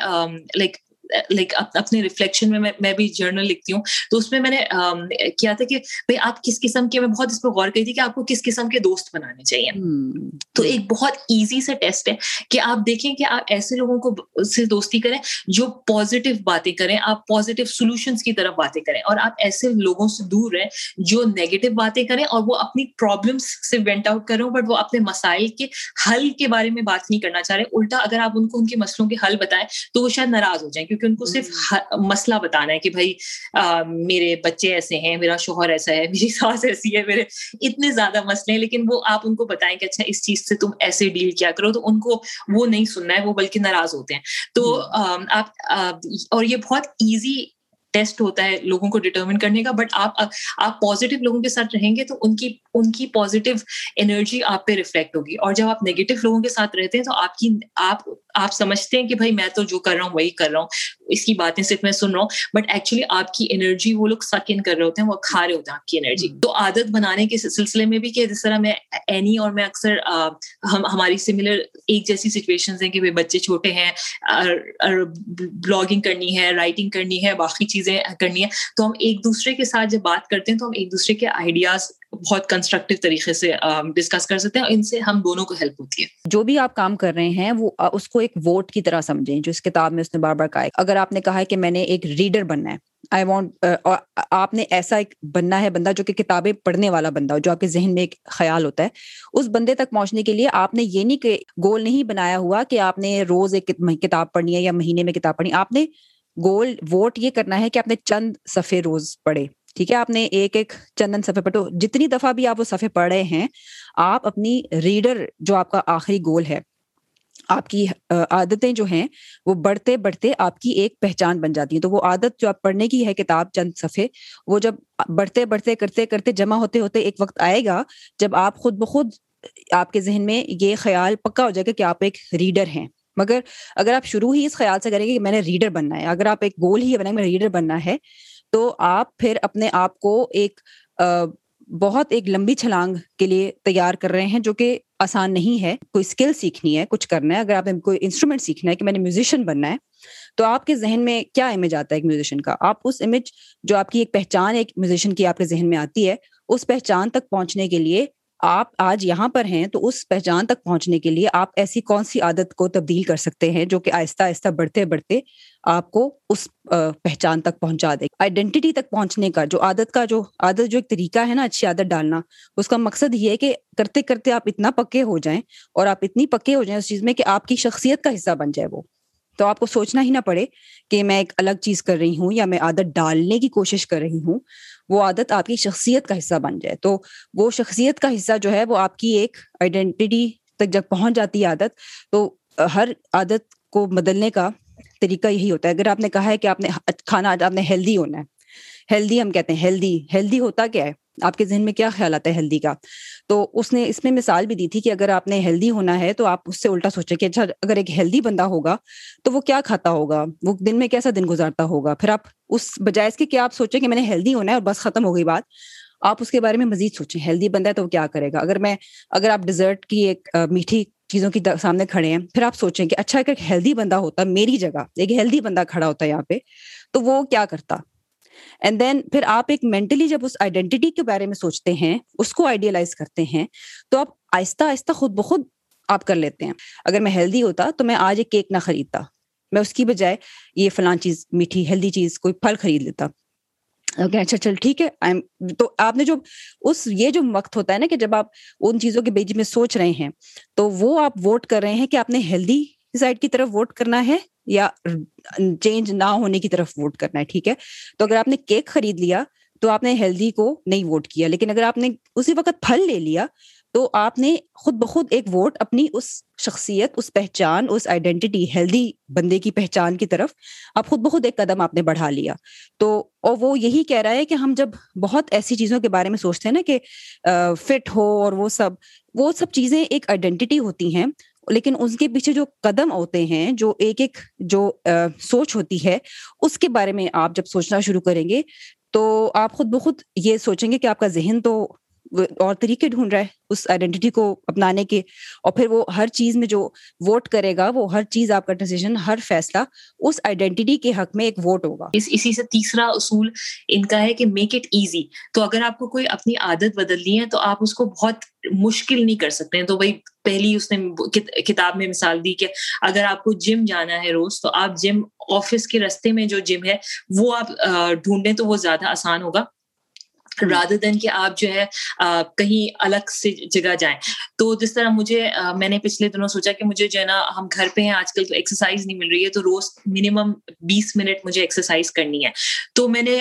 لائک لائک اپنے ریفلیکشن میں میں بھی جرنل لکھتی ہوں۔ تو اس میں میں نے کیا تھا کہ بھائی آپ کس قسم کے میں بہت اس پہ غور کری تھی کہ آپ کو کس قسم کے دوست بنانے چاہیے۔ تو ایک بہت ایزی سا ٹیسٹ ہے کہ آپ دیکھیں کہ آپ ایسے لوگوں کو سے دوستی کریں جو پازیٹیو باتیں کریں آپ پازیٹیو سولوشنس کی طرف باتیں کریں اور آپ ایسے لوگوں سے دور رہیں جو نیگیٹو باتیں کریں اور وہ اپنی پرابلمس سے وینٹ آؤٹ کریں بٹ وہ اپنے مسائل کے حل کے بارے میں بات نہیں کرنا چاہ رہے۔ الٹا اگر آپ ان کو ان کے مسئلوں کے حل بتائیں تو وہ شاید ناراض ہو جائیں۔ کیونکہ ان کو صرف مسئلہ بتانا ہے کہ بھائی میرے بچے ایسے ہیں میرا شوہر ایسا ہے میری ساس ایسی ہے میرے اتنے زیادہ مسئلے ہیں لیکن وہ آپ ان کو بتائیں کہ اچھا اس چیز سے تم ایسے ڈیل کیا کرو تو ان کو وہ نہیں سننا ہے وہ بلکہ ناراض ہوتے ہیں۔ تو آپ اور یہ بہت ایزی ٹیسٹ ہوتا ہے لوگوں کو ڈٹرمن کرنے کا بٹ آپ آپ پازیٹیو لوگوں کے ساتھ رہیں گے تو ان کی ان کی پازیٹیو انرجی آپ پہ ریفلیکٹ ہوگی۔ اور جب آپ نیگیٹو لوگوں کے ساتھ رہتے ہیں تو آپ کی، آپ آپ سمجھتے ہیں کہ بھائی میں تو جو کر رہا ہوں وہی کر رہا ہوں۔ اس کی باتیں صرف میں سن رہا ہوں بٹ ایکچولی آپ کی انرجی وہ لوگ سک ان کر رہے ہوتے ہیں وہ کھا رہے ہوتے ہیں آپ کی انرجی تو عادت بنانے کے سلسلے میں بھی کہ جس طرح میں اینی اور میں اکثر ہماری سملر ایک جیسی سچویشن ہیں کہ بچے چھوٹے ہیں بلاگنگ کرنی ہے رائٹنگ کرنی ہے باقی چیزیں کرنی ہے تو ہم ایک دوسرے کے ساتھ جب بات کرتے ہیں تو ہم ایک دوسرے کے آئیڈیاز بہت کنسٹرکٹیو طریقے سے ڈسکس کر سکتے ہیں اور ان سے ہم دونوں کو ہیلپ ہوتی ہے۔ جو بھی آپ کام کر رہے ہیں، وہ اس کو ایک ووٹ کی طرح سمجھیں، جو اس کتاب میں اس نے بار بار کہا ہے۔ اگر آپ نے کہا ہے کہ میں نے ایک ریڈر بننا ہے آئی وانٹ اور آپ نے ایسا ایک بننا ہے بندہ جو کہ کتابیں پڑھنے والا بندہ ہو، جو آپ کے ذہن میں ایک خیال ہوتا ہے، اس بندے تک پہنچنے کے لیے آپ نے یہ نہیں کہ گول نہیں بنایا ہوا کہ آپ نے روز ایک کتاب پڑھنی ہے یا مہینے میں کتاب پڑھنی آپ نے گول ووٹ یہ کرنا ہے کہ آپ نے چند صفحے روز پڑھے۔ ٹھیک ہے؟ آپ نے ایک ایک چندن صفحے پر تو جتنی دفعہ بھی آپ وہ صفحے پڑھ رہے ہیں، آپ اپنی ریڈر جو آپ کا آخری گول ہے، آپ کی عادتیں جو ہیں، وہ بڑھتے بڑھتے آپ کی ایک پہچان بن جاتی ہیں۔ تو وہ عادت جو آپ پڑھنے کی ہے، کتاب، چند صفحے، وہ جب بڑھتے بڑھتے کرتے کرتے جمع ہوتے ہوتے ایک وقت آئے گا، جب آپ خود بخود آپ کے ذہن میں یہ خیال پکا ہو جائے گا کہ آپ ایک ریڈر ہیں۔ مگر اگر آپ شروع ہی اس خیال سے کریں گے کہ میں نے ریڈر بننا ہے، اگر آپ ایک گول ہی بنائیں گے ریڈر بننا ہے تو آپ پھر اپنے آپ کو ایک بہت ایک لمبی چھلانگ کے لیے تیار کر رہے ہیں جو کہ آسان نہیں ہے۔ کوئی اسکل سیکھنی ہے، کچھ کرنا ہے۔ اگر آپ نے کوئی انسٹرومنٹ سیکھنا ہے کہ میں نے میوزیشین بننا ہے، تو آپ کے ذہن میں کیا امیج آتا ہے ایک میوزیشین کا؟ آپ اس امیج جو آپ کی ایک پہچان، ایک میوزیشین کی آپ کے ذہن میں آتی ہے، اس پہچان تک پہنچنے کے لیے آپ آج یہاں پر ہیں تو اس پہچان تک پہنچنے کے لیے آپ ایسی کون سی عادت کو تبدیل کر سکتے ہیں جو کہ آہستہ آہستہ بڑھتے بڑھتے آپ کو اس پہچان تک پہنچا دے آئیڈینٹی تک پہنچنے کا جو عادت کا جو، عادت جو ایک طریقہ ہے نا اچھی عادت ڈالنا، اس کا مقصد یہ ہے کہ کرتے کرتے آپ اتنا پکے ہو جائیں اور آپ اتنی پکے ہو جائیں اس چیز میں کہ آپ کی شخصیت کا حصہ بن جائے وہ۔ تو آپ کو سوچنا ہی نہ پڑے کہ میں ایک الگ چیز کر رہی ہوں یا میں عادت ڈالنے کی کوشش کر رہی ہوں، وہ عادت آپ کی شخصیت کا حصہ بن جائے۔ تو وہ شخصیت کا حصہ جو ہے وہ آپ کی ایک آئیڈینٹی تک جب پہنچ جاتی ہے عادت، تو ہر عادت کو بدلنے کا طریقہ یہی ہوتا ہے۔ اگر آپ نے کہا ہے کہ آپ نے کھانا آپ نے ہیلدی ہونا ہے ہیلدی ہم کہتے ہیں ہیلدی ہیلدی ہوتا کیا ہے؟ آپ کے ذہن میں کیا خیال آتا ہے ہیلدی کا؟ تو اس نے اس میں مثال بھی دی تھی کہ اگر آپ نے ہیلدی ہونا ہے تو آپ اس سے الٹا سوچیں کہ اچھا اگر ایک ہیلدی بندہ ہوگا تو وہ کیا کھاتا ہوگا؟ وہ دن میں کیسا دن گزارتا ہوگا؟ پھر آپ اس بجائے اس کے کیا آپ سوچیں کہ میں نے ہیلدی ہونا ہے اور بس ختم ہو گئی بات، آپ اس کے بارے میں مزید سوچیں، ہیلدی بندہ ہے تو وہ کیا کرے گا؟ اگر میں، اگر آپ ڈیزرٹ کی ایک میٹھی چیزوں کی سامنے کھڑے ہیں، پھر آپ سوچیں کہ اچھا ایک ہیلدی بندہ ہوتا، میری جگہ، ایک ہیلدی بندہ کھڑا ہوتا ہے یہاں پہ، تو وہ کیا کرتا؟ اینڈ دین پھر آپ ایک مینٹلی جب اس آئیڈینٹی کے بارے میں سوچتے ہیں، اس کو آئیڈیالائز کرتے ہیں، تو آپ آہستہ آہستہ خود بخود آپ کر لیتے ہیں۔ اگر میں ہیلدی ہوتا تو میں آج ایک کیک نہ خریدتا۔ میں اس کی بجائے یہ فلاں چیز میٹھی ہیلدی چیز کوئی پھل خرید لیتا۔ اچھا چل، ٹھیک ہے۔ تو آپ نے جو اس، یہ جو وقت ہوتا ہے نا کہ جب آپ ان چیزوں کے بیچ میں سوچ رہے ہیں، تو وہ آپ ووٹ کر رہے ہیں کہ آپ نے ہیلدی سائڈ کی طرف ووٹ کرنا ہے۔ یا چینج نہ ہونے کی طرف ووٹ کرنا ہے، ٹھیک ہے؟ تو اگر آپ نے کیک خرید لیا، تو آپ نے ہیلدی کو نہیں ووٹ کیا، لیکن اگر آپ نے اسی وقت پھل لے لیا، تو آپ نے خود بخود ایک ووٹ اپنی اس شخصیت، اس پہچان، اس آئیڈینٹی ہیلدی بندے کی پہچان کی طرف آپ خود بخود ایک قدم آپ نے بڑھا لیا۔ تو اور وہ یہی کہہ رہا ہے کہ ہم جب بہت ایسی چیزوں کے بارے میں سوچتے ہیں نا کہ فٹ ہو اور وہ سب وہ سب چیزیں ایک آئیڈینٹی ہوتی ہیں لیکن اس کے پیچھے جو قدم ہوتے ہیں، جو ایک ایک جو سوچ ہوتی ہے، اس کے بارے میں آپ جب سوچنا شروع کریں گے، تو آپ خود بخود یہ سوچیں گے کہ آپ کا ذہن تو اور طریقے ڈھونڈ رہا ہے اس آئیڈینٹی کو اپنانے کے اور پھر وہ ہر چیز میں جو ووٹ کرے گا، وہ ہر چیز آپ کا ڈیسیزن ہر فیصلہ اس آئیڈینٹی کے حق میں ایک ووٹ ہوگا۔ اسی سے تیسرا اصول ان کا ہے کہ میک اٹ ایزی تو اگر آپ کو کوئی اپنی عادت بدلنی ہے تو آپ اس کو بہت مشکل نہیں کر سکتے۔ ہیں تو بھائی، پہلی اس نے کتاب میں مثال دی کہ اگر آپ کو جم جانا ہے روز تو آپ جم آفس کے رستے میں جو جم ہے وہ آپ ڈھونڈیں تو وہ زیادہ آسان ہوگا۔ رادر دین کہ آپ جو ہے کہیں الگ سے جگہ جائیں۔ تو جس طرح مجھے میں نے پچھلے دنوں سوچا کہ مجھے جو ہے نا، ہم گھر پہ ہیں، آج کل تو ایکسرسائز نہیں مل رہی ہے، تو روز منیمم بیس منٹ مجھے ایکسرسائز کرنی ہے۔ تو میں نے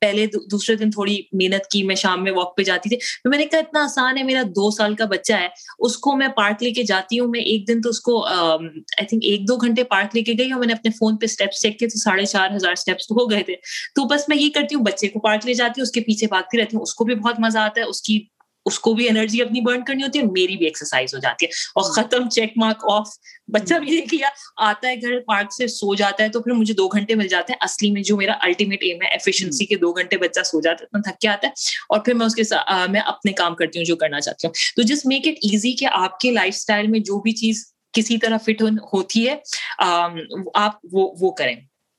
پہلے دوسرے دن تھوڑی محنت کی، میں شام میں واک پہ جاتی تھی۔ تو میں نے کہا، اتنا آسان ہے، میرا دو سال کا بچہ ہے، اس کو میں پارک لے کے جاتی ہوں۔ میں ایک دن تو اس کو آئی تھنک ایک دو گھنٹے پارک لے کے گئی اور میں نے اپنے فون پہ اسٹیپس چیک کیے تو ساڑھے چار ہزار اسٹیپس ہو گئے تھے۔ تو بس میں یہ کرتی ہوں، بچے کو پارک لے جاتی ہوں، اس کے پیچھے بھاگتی رہتی ہوں اس کو بھی بہت مزہ آتا ہے اس کی اس کو بھی انرجی اپنی برن کرنی ہوتی ہے میری بھی ایکسرسائز ہو جاتی ہے۔ اور ختم چیک مارک آف بچہ بھی نہیں کیا آتا ہے گھر پارک سے سو جاتا ہے تو پھر مجھے دو گھنٹے مل جاتے ہیں۔ اصلی میں جو میرا الٹیمیٹ ایم ہے ایفیشنسی کے دو گھنٹے بچہ سو جاتا ہے اتنا تھک کے آتا ہے۔ اور پھر میں اس کے ساتھ میں اپنے کام کرتی ہوں جو کرنا چاہتی ہوں۔ تو جس میک اٹ ایزی کہ آپ کے لائف اسٹائل میں جو بھی چیز کسی طرح فٹ ہوتی ہے آپ وہ وہ کریں۔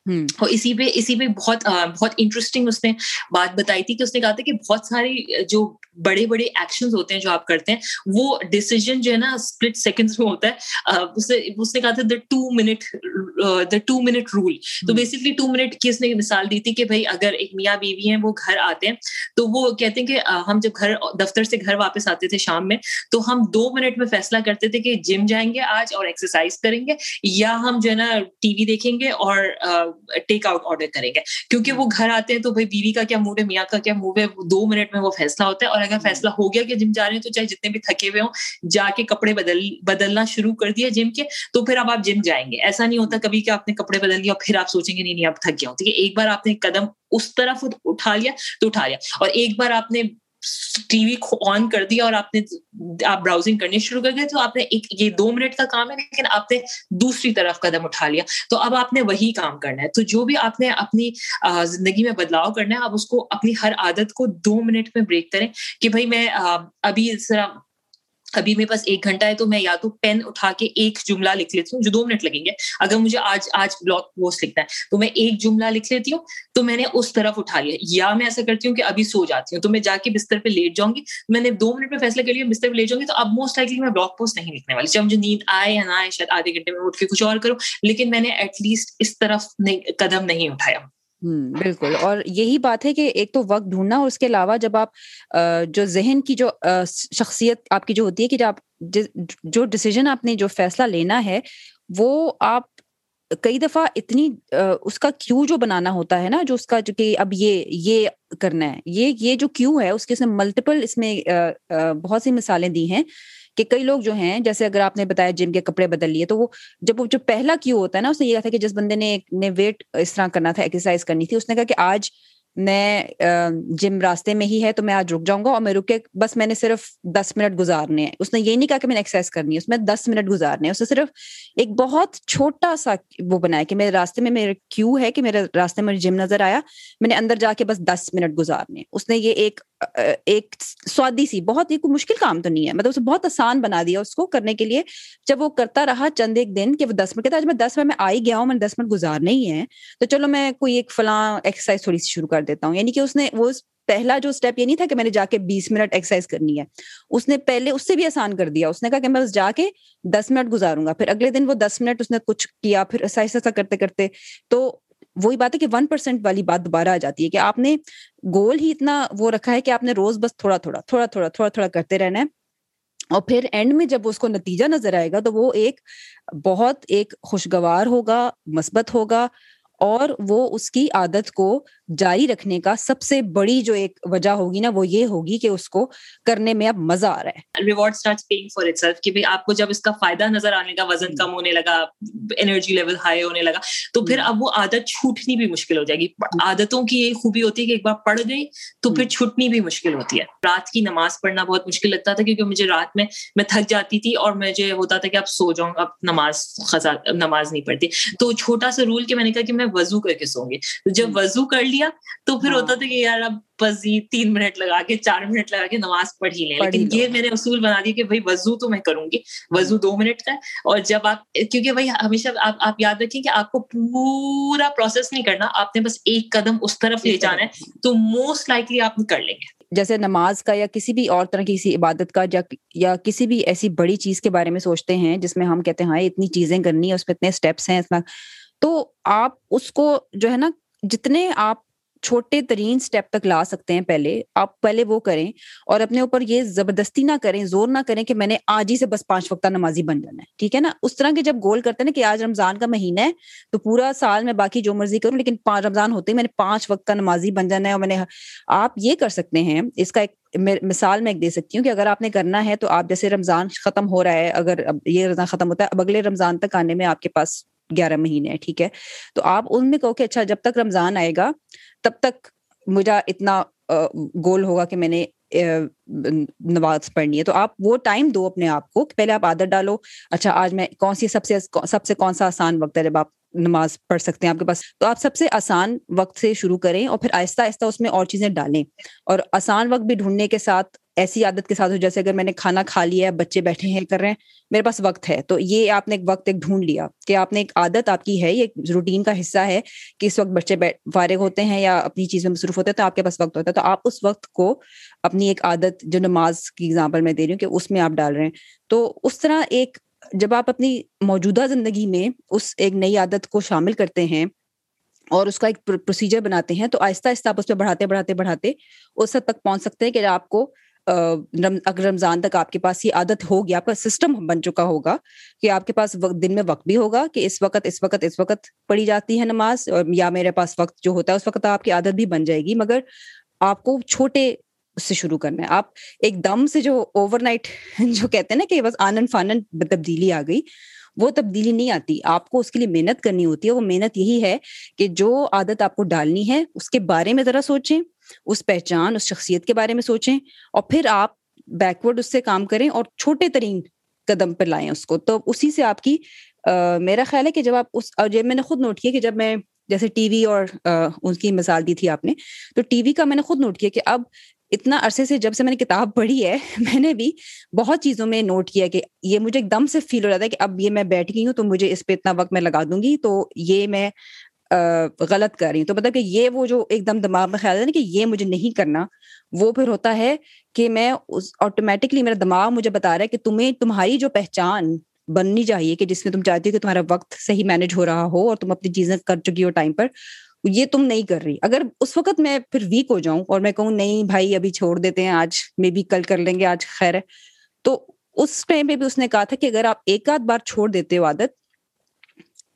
اور اسی پہ اسی پہ بہت بہت انٹرسٹنگ اس نے بات بتائی تھی کہ اس نے کہا تھا کہ بہت ساری جو بڑے بڑے ایکشن ہوتے ہیں جو آپ کرتے ہیں وہ ڈیسیزن جو ہے نا اسپلٹ سیکنڈ میں ہوتا ہے۔ اس نے کہا تھا the two minute the two minute rule تو بیسکلی ٹو منٹ کی اس نے مثال دی تھی کہ بھائی اگر ایک میاں بیوی ہیں وہ گھر آتے ہیں تو وہ کہتے ہیں کہ ہم جب گھر دفتر سے گھر واپس آتے تھے شام میں تو ہم دو منٹ میں فیصلہ کرتے تھے کہ جم جائیں گے آج اور ایکسرسائز کریں گے یا ہم جو ہے نا ٹی وی دیکھیں گے اور ٹیک آؤٹ آرڈر کریں گے۔ کیونکہ وہ گھر آتے ہیں تو بھائی بیوی کا کیا موڈ ہے میاں کا کیا موڈ ہے دو منٹ میں وہ فیصلہ ہوتا ہے۔ اور اگر فیصلہ ہو گیا کہ جم جا رہے ہیں تو چاہے جتنے بھی تھکے ہوئے ہوں جا کے کپڑے بدل بدلنا شروع کر دیا جم کے تو پھر اب آپ جم جائیں گے۔ ایسا نہیں ہوتا کبھی کہ آپ نے کپڑے بدل لیا اور پھر آپ سوچیں گے نہیں نہیں آپ تھک گیا ہوں۔ ٹھیک ہے ایک بار آپ نے قدم اس طرف اٹھا لیا تو اٹھا لیا۔ اور ایک بار آپ نے ٹی وی آن کر دیا اور آپ نے آپ براؤزنگ کرنی شروع کر گئے تو آپ نے ایک یہ دو منٹ کا کام ہے لیکن آپ نے دوسری طرف قدم اٹھا لیا۔ تو اب آپ نے وہی کام کرنا ہے۔ تو جو بھی آپ نے اپنی زندگی میں بدلاؤ کرنا ہے، آپ اس کو اپنی ہر عادت کو دو منٹ میں بریک کریں کہ بھائی میں ابھی ذرا ابھی میرے پاس ایک گھنٹہ ہے تو میں یا تو پین اٹھا کے ایک جملہ لکھ لیتی ہوں جو دو منٹ لگیں گے۔ اگر مجھے آج آج بلاگ پوسٹ لکھنا ہے تو میں ایک جملہ لکھ لیتی ہوں تو میں نے اس طرف اٹھا لیا۔ یا میں ایسا کرتی ہوں کہ ابھی سو جاتی ہوں تو میں جا کے بستر پہ لیٹ جاؤں گی۔ میں نے دو منٹ میں فیصلہ کر لیا، بستر پہ لیٹ جاؤں گی تو اب موسٹ لائکلی میں بلاگ پوسٹ نہیں لکھنے والی۔ چاہے مجھے نیند آئے یا نہ آئے، شاید آدھے گھنٹے میں اٹھ کے کچھ اور کروں۔ لیکن میں نے ایٹ لیسٹ اس طرف قدم نہیں اٹھایا۔ بالکل۔ اور یہی بات ہے کہ ایک تو وقت ڈھونڈنا اور اس کے علاوہ جب آپ جو ذہن کی جو شخصیت آپ کی جو ہوتی ہے کہ آپ جو ڈسیزن آپ نے جو فیصلہ لینا ہے، وہ آپ کئی دفعہ اتنی اس کا کیو جو بنانا ہوتا ہے نا، جو اس کا جو کہ اب یہ یہ کرنا ہے، یہ یہ جو کیو ہے، اس کے اس نے ملٹیپل اس میں بہت سی مثالیں دی ہیں۔ کہ کئی لوگ جو ہیں، جیسے اگر آپ نے بتایا جم کے کپڑے بدل لیے، تو وہ جب جو پہلا کیو ہوتا ہے نا، اس نے یہ کہا تھا کہ جس بندے نے نے ویٹ اس طرح کرنا تھا ایکسرسائز کرنی تھی، اس نے کہا کہ آج میں جم راستے میں ہی ہے تو میں آج رک جاؤں گا اور میں رک کے بس میں نے صرف دس منٹ گزارنے ہیں۔ اس نے یہ نہیں کہا کہ میں نے ایکسرسائز کرنی ہے، اس میں دس منٹ گزارنے ہیں۔ اس نے صرف ایک بہت چھوٹا سا وہ بنایا کہ میرے راستے میں میرا کیو ہے کہ میرے راستے میں جم نظر آیا، میں نے اندر جا کے بس دس منٹ گزارنے اس نے یہ ایک ایک سوادی سی، بہت ہی کوئی مشکل کام تو نہیں ہے۔ مطلب اسے بہت آسان بنا دیا اس کو کرنے کے لیے۔ جب وہ کرتا رہا چند ایک دن کہ وہ دس منٹ، کہتا آج میں دس منٹ میں آئی گیا ہوں، میں نے دس منٹ گزارنے ہی ہے۔ تو چلو میں کوئی ایک فلاں ایکسرسائز تھوڑی سی شروع کر دیتا ہوں۔ یعنی کہ اس نے وہ پہلا جو اسٹیپ یہ نہیں تھا کہ میں نے جا کے بیس منٹ ایکسرسائز کرنی ہے، اس نے پہلے اس سے بھی آسان کر دیا۔ اس نے کہا کہ میں بس جا کے دس منٹ گزاروں گا۔ پھر اگلے دن وہ دس منٹ اس نے کچھ کیا، پھر ایسا ایسا کرتے کرتے تو وہی بات ہے کہ ون پرسینٹ والی بات دوبارہ آ جاتی ہے کہ آپ نے گول ہی اتنا وہ رکھا ہے کہ آپ نے روز بس تھوڑا تھوڑا تھوڑا تھوڑا تھوڑا تھوڑا کرتے رہنا ہے اور پھر اینڈ میں جب اس کو نتیجہ نظر آئے گا تو وہ ایک بہت ایک خوشگوار ہوگا، مثبت ہوگا اور وہ اس کی عادت کو جاری رکھنے کا سب سے بڑی جو ایک وجہ ہوگی نا وہ یہ ہوگی کہ اس کو کرنے میں اب مزہ آ رہا ہے۔ Reward paying for itself کہ آپ کو جب اس کا فائدہ نظر آنے لگا وزن کم ہونے لگا انرجی لیول ہائی ہونے لگا تو پھر اب وہ عادت چھوٹنی بھی مشکل ہو جائے گی۔ عادتوں کی یہ خوبی ہوتی ہے کہ ایک بار پڑھ گئی تو پھر چھوٹنی بھی مشکل ہوتی ہے۔ رات کی نماز پڑھنا بہت مشکل لگتا تھا کیونکہ مجھے رات میں میں تھک جاتی تھی اور مجھے ہوتا تھا کہ اب سو جاؤں اب نماز خزا نماز نہیں پڑھتی۔ تو چھوٹا سا رول کہ میں نے کہا کہ میں وضو کر کے سو گی۔ جب وضو کر لی دیا تو پھر ہاں۔ ہوتا تھا کہ یار اب مزید تین منٹ لگا کے چار منٹ لگا کے نماز پڑھ ہی لیں۔ لیکن یہ میں نے اصول بنا دیا کہ بھائی وضو تو میں کروں گی۔ وضو دو منٹ کا اور جب آپ کیونکہ بھائی ہمیشہ آپ آپ یاد رکھیں کہ آپ کو پورا پروسیس نہیں کرنا آپ نے بس ایک قدم اس طرف لے جانا ہے تو موسٹ لائکلی آپ کر لیں گے۔ جیسے نماز کا یا کسی بھی اور طرح کی کسی عبادت کا یا کسی بھی ایسی بڑی چیز کے بارے میں سوچتے ہیں جس میں ہم کہتے ہیں ہاں اتنی چیزیں کرنی ہے اس پہ اتنے اسٹیپس ہیں اتنا۔ تو آپ اس کو جو ہے نا جتنے آپ چھوٹے ترین سٹیپ تک لا سکتے ہیں پہلے۔ آپ پہلے وہ کریں اور اپنے اوپر یہ زبردستی نہ کریں، زور نہ کریں کہ میں نے آج ہی سے بس پانچ وقتہ نمازی بن جانا ہے۔ ٹھیک ہے نا؟ اس طرح کے جب گول کرتے ہیں نا کہ آج رمضان کا مہینہ ہے تو پورا سال میں باقی جو مرضی کروں، لیکن رمضان ہوتے ہی میں نے پانچ وقت کا نمازی بن جانا ہے اور میں نے آپ یہ کر سکتے ہیں، اس کا ایک مثال میں ایک دے سکتی ہوں کہ اگر آپ نے کرنا ہے تو آپ جیسے رمضان ختم ہو رہا ہے، اگر اب یہ رمضان ختم ہوتا ہے، اب اگلے رمضان تک آنے میں آپ کے پاس گیارہ مہینے ہیں، ٹھیک ہے؟ تو آپ ان میں کہو کہ اچھا جب تک رمضان آئے گا، تب تک مجھے اتنا گول ہوگا کہ میں نے نماز پڑھنی ہے۔ تو آپ وہ ٹائم دو اپنے آپ کو پہلے آپ عادت ڈالو اچھا آج میں کون سی سب سے سب سے کون سا آسان وقت ہے جب آپ نماز پڑھ سکتے ہیں آپ کے پاس؟ تو آپ سب سے آسان وقت سے شروع کریں اور پھر آہستہ آہستہ اس میں اور چیزیں ڈالیں۔ اور آسان وقت بھی ڈھونڈنے کے ساتھ ایسی عادت کے ساتھ ہو، جیسے اگر میں نے کھانا کھا لیا ہے، بچے بیٹھے ہیں، کر رہے ہیں، میرے پاس وقت ہے۔ تو یہ آپ نے ایک وقت، ایک ڈھونڈ لیا کہ آپ نے ایک عادت آپ کی ہے، یہ روٹین کا حصہ ہے کہ اس وقت بچے فارغ ہوتے ہیں یا اپنی چیز میں مصروف ہوتے ہیں، تو آپ کے پاس وقت ہوتا ہے۔ تو آپ اس وقت کو اپنی ایک عادت، جو نماز کی اگزامپل میں دے رہی ہوں کہ اس میں آپ ڈال رہے ہیں۔ تو اس طرح ایک، جب آپ اپنی موجودہ زندگی میں اس ایک نئی عادت کو شامل کرتے ہیں اور اس کا ایک پروسیجر بناتے ہیں، تو آہستہ آہستہ آپ اس پہ بڑھاتے بڑھاتے بڑھاتے اس حد تک پہنچ سکتے ہیں کہ آپ کو اگر رمضان تک آپ کے پاس یہ عادت ہوگی، آپ کا سسٹم بن چکا ہوگا کہ آپ کے پاس دن میں وقت بھی ہوگا کہ اس وقت اس وقت اس وقت پڑھی جاتی ہے نماز یا میرے پاس وقت جو ہوتا ہے اس وقت آپ کی عادت بھی بن جائے گی، مگر آپ کو چھوٹے سے شروع کرنا ہے۔ آپ ایک دم سے جو اوور نائٹ جو کہتے ہیں نا کہ بس آنند فانند تبدیلی آ گئی، وہ تبدیلی نہیں آتی۔ آپ کو اس کے لیے محنت کرنی ہوتی ہے۔ وہ محنت یہی ہے کہ جو عادت آپ کو ڈالنی ہے اس کے بارے میں ذرا سوچیں۔ اس پہچان، اس شخصیت کے بارے میں سوچیں اور پھر آپ بیکورڈ اس سے کام کریں اور چھوٹے ترین قدم پہ لائیں اس کو۔ تو اسی سے آپ کی میرا خیال ہے کہ جب آپ اس، اور جب میں نے خود نوٹ کیا کہ جب میں، جیسے ٹی وی اور ان کی مثال دی تھی آپ نے، تو ٹی وی کا میں نے خود نوٹ کیا کہ اب اتنا عرصے سے جب سے میں نے کتاب پڑھی ہے، میں نے بھی بہت چیزوں میں نوٹ کیا کہ یہ مجھے ایک دم سے فیل ہو رہا ہے کہ اب یہ میں بیٹھ گئی ہوں تو مجھے اس پہ اتنا وقت میں لگا دوں گی، تو یہ میں غلط کر رہی ہوں۔ تو مطلب کہ یہ وہ جو ایک دم دماغ میں خیال ہے نا کہ یہ مجھے نہیں کرنا، وہ پھر ہوتا ہے کہ میں آٹومیٹکلی میرا دماغ مجھے بتا رہا ہے کہ تمہیں تمہاری جو پہچان بننی چاہیے کہ جس میں تم چاہتی ہو کہ تمہارا وقت صحیح مینج ہو رہا ہو اور تم اپنی چیزیں کر چکی ہو ٹائم پر، یہ تم نہیں کر رہی۔ اگر اس وقت میں پھر ویک ہو جاؤں اور میں کہوں نہیں بھائی ابھی چھوڑ دیتے ہیں، آج میں بھی کل کر لیں گے، آج خیر ہے۔ تو اس ٹائم پہ بھی اس نے کہا تھا کہ اگر آپ ایک آدھ بار چھوڑ دیتے ہو عادت،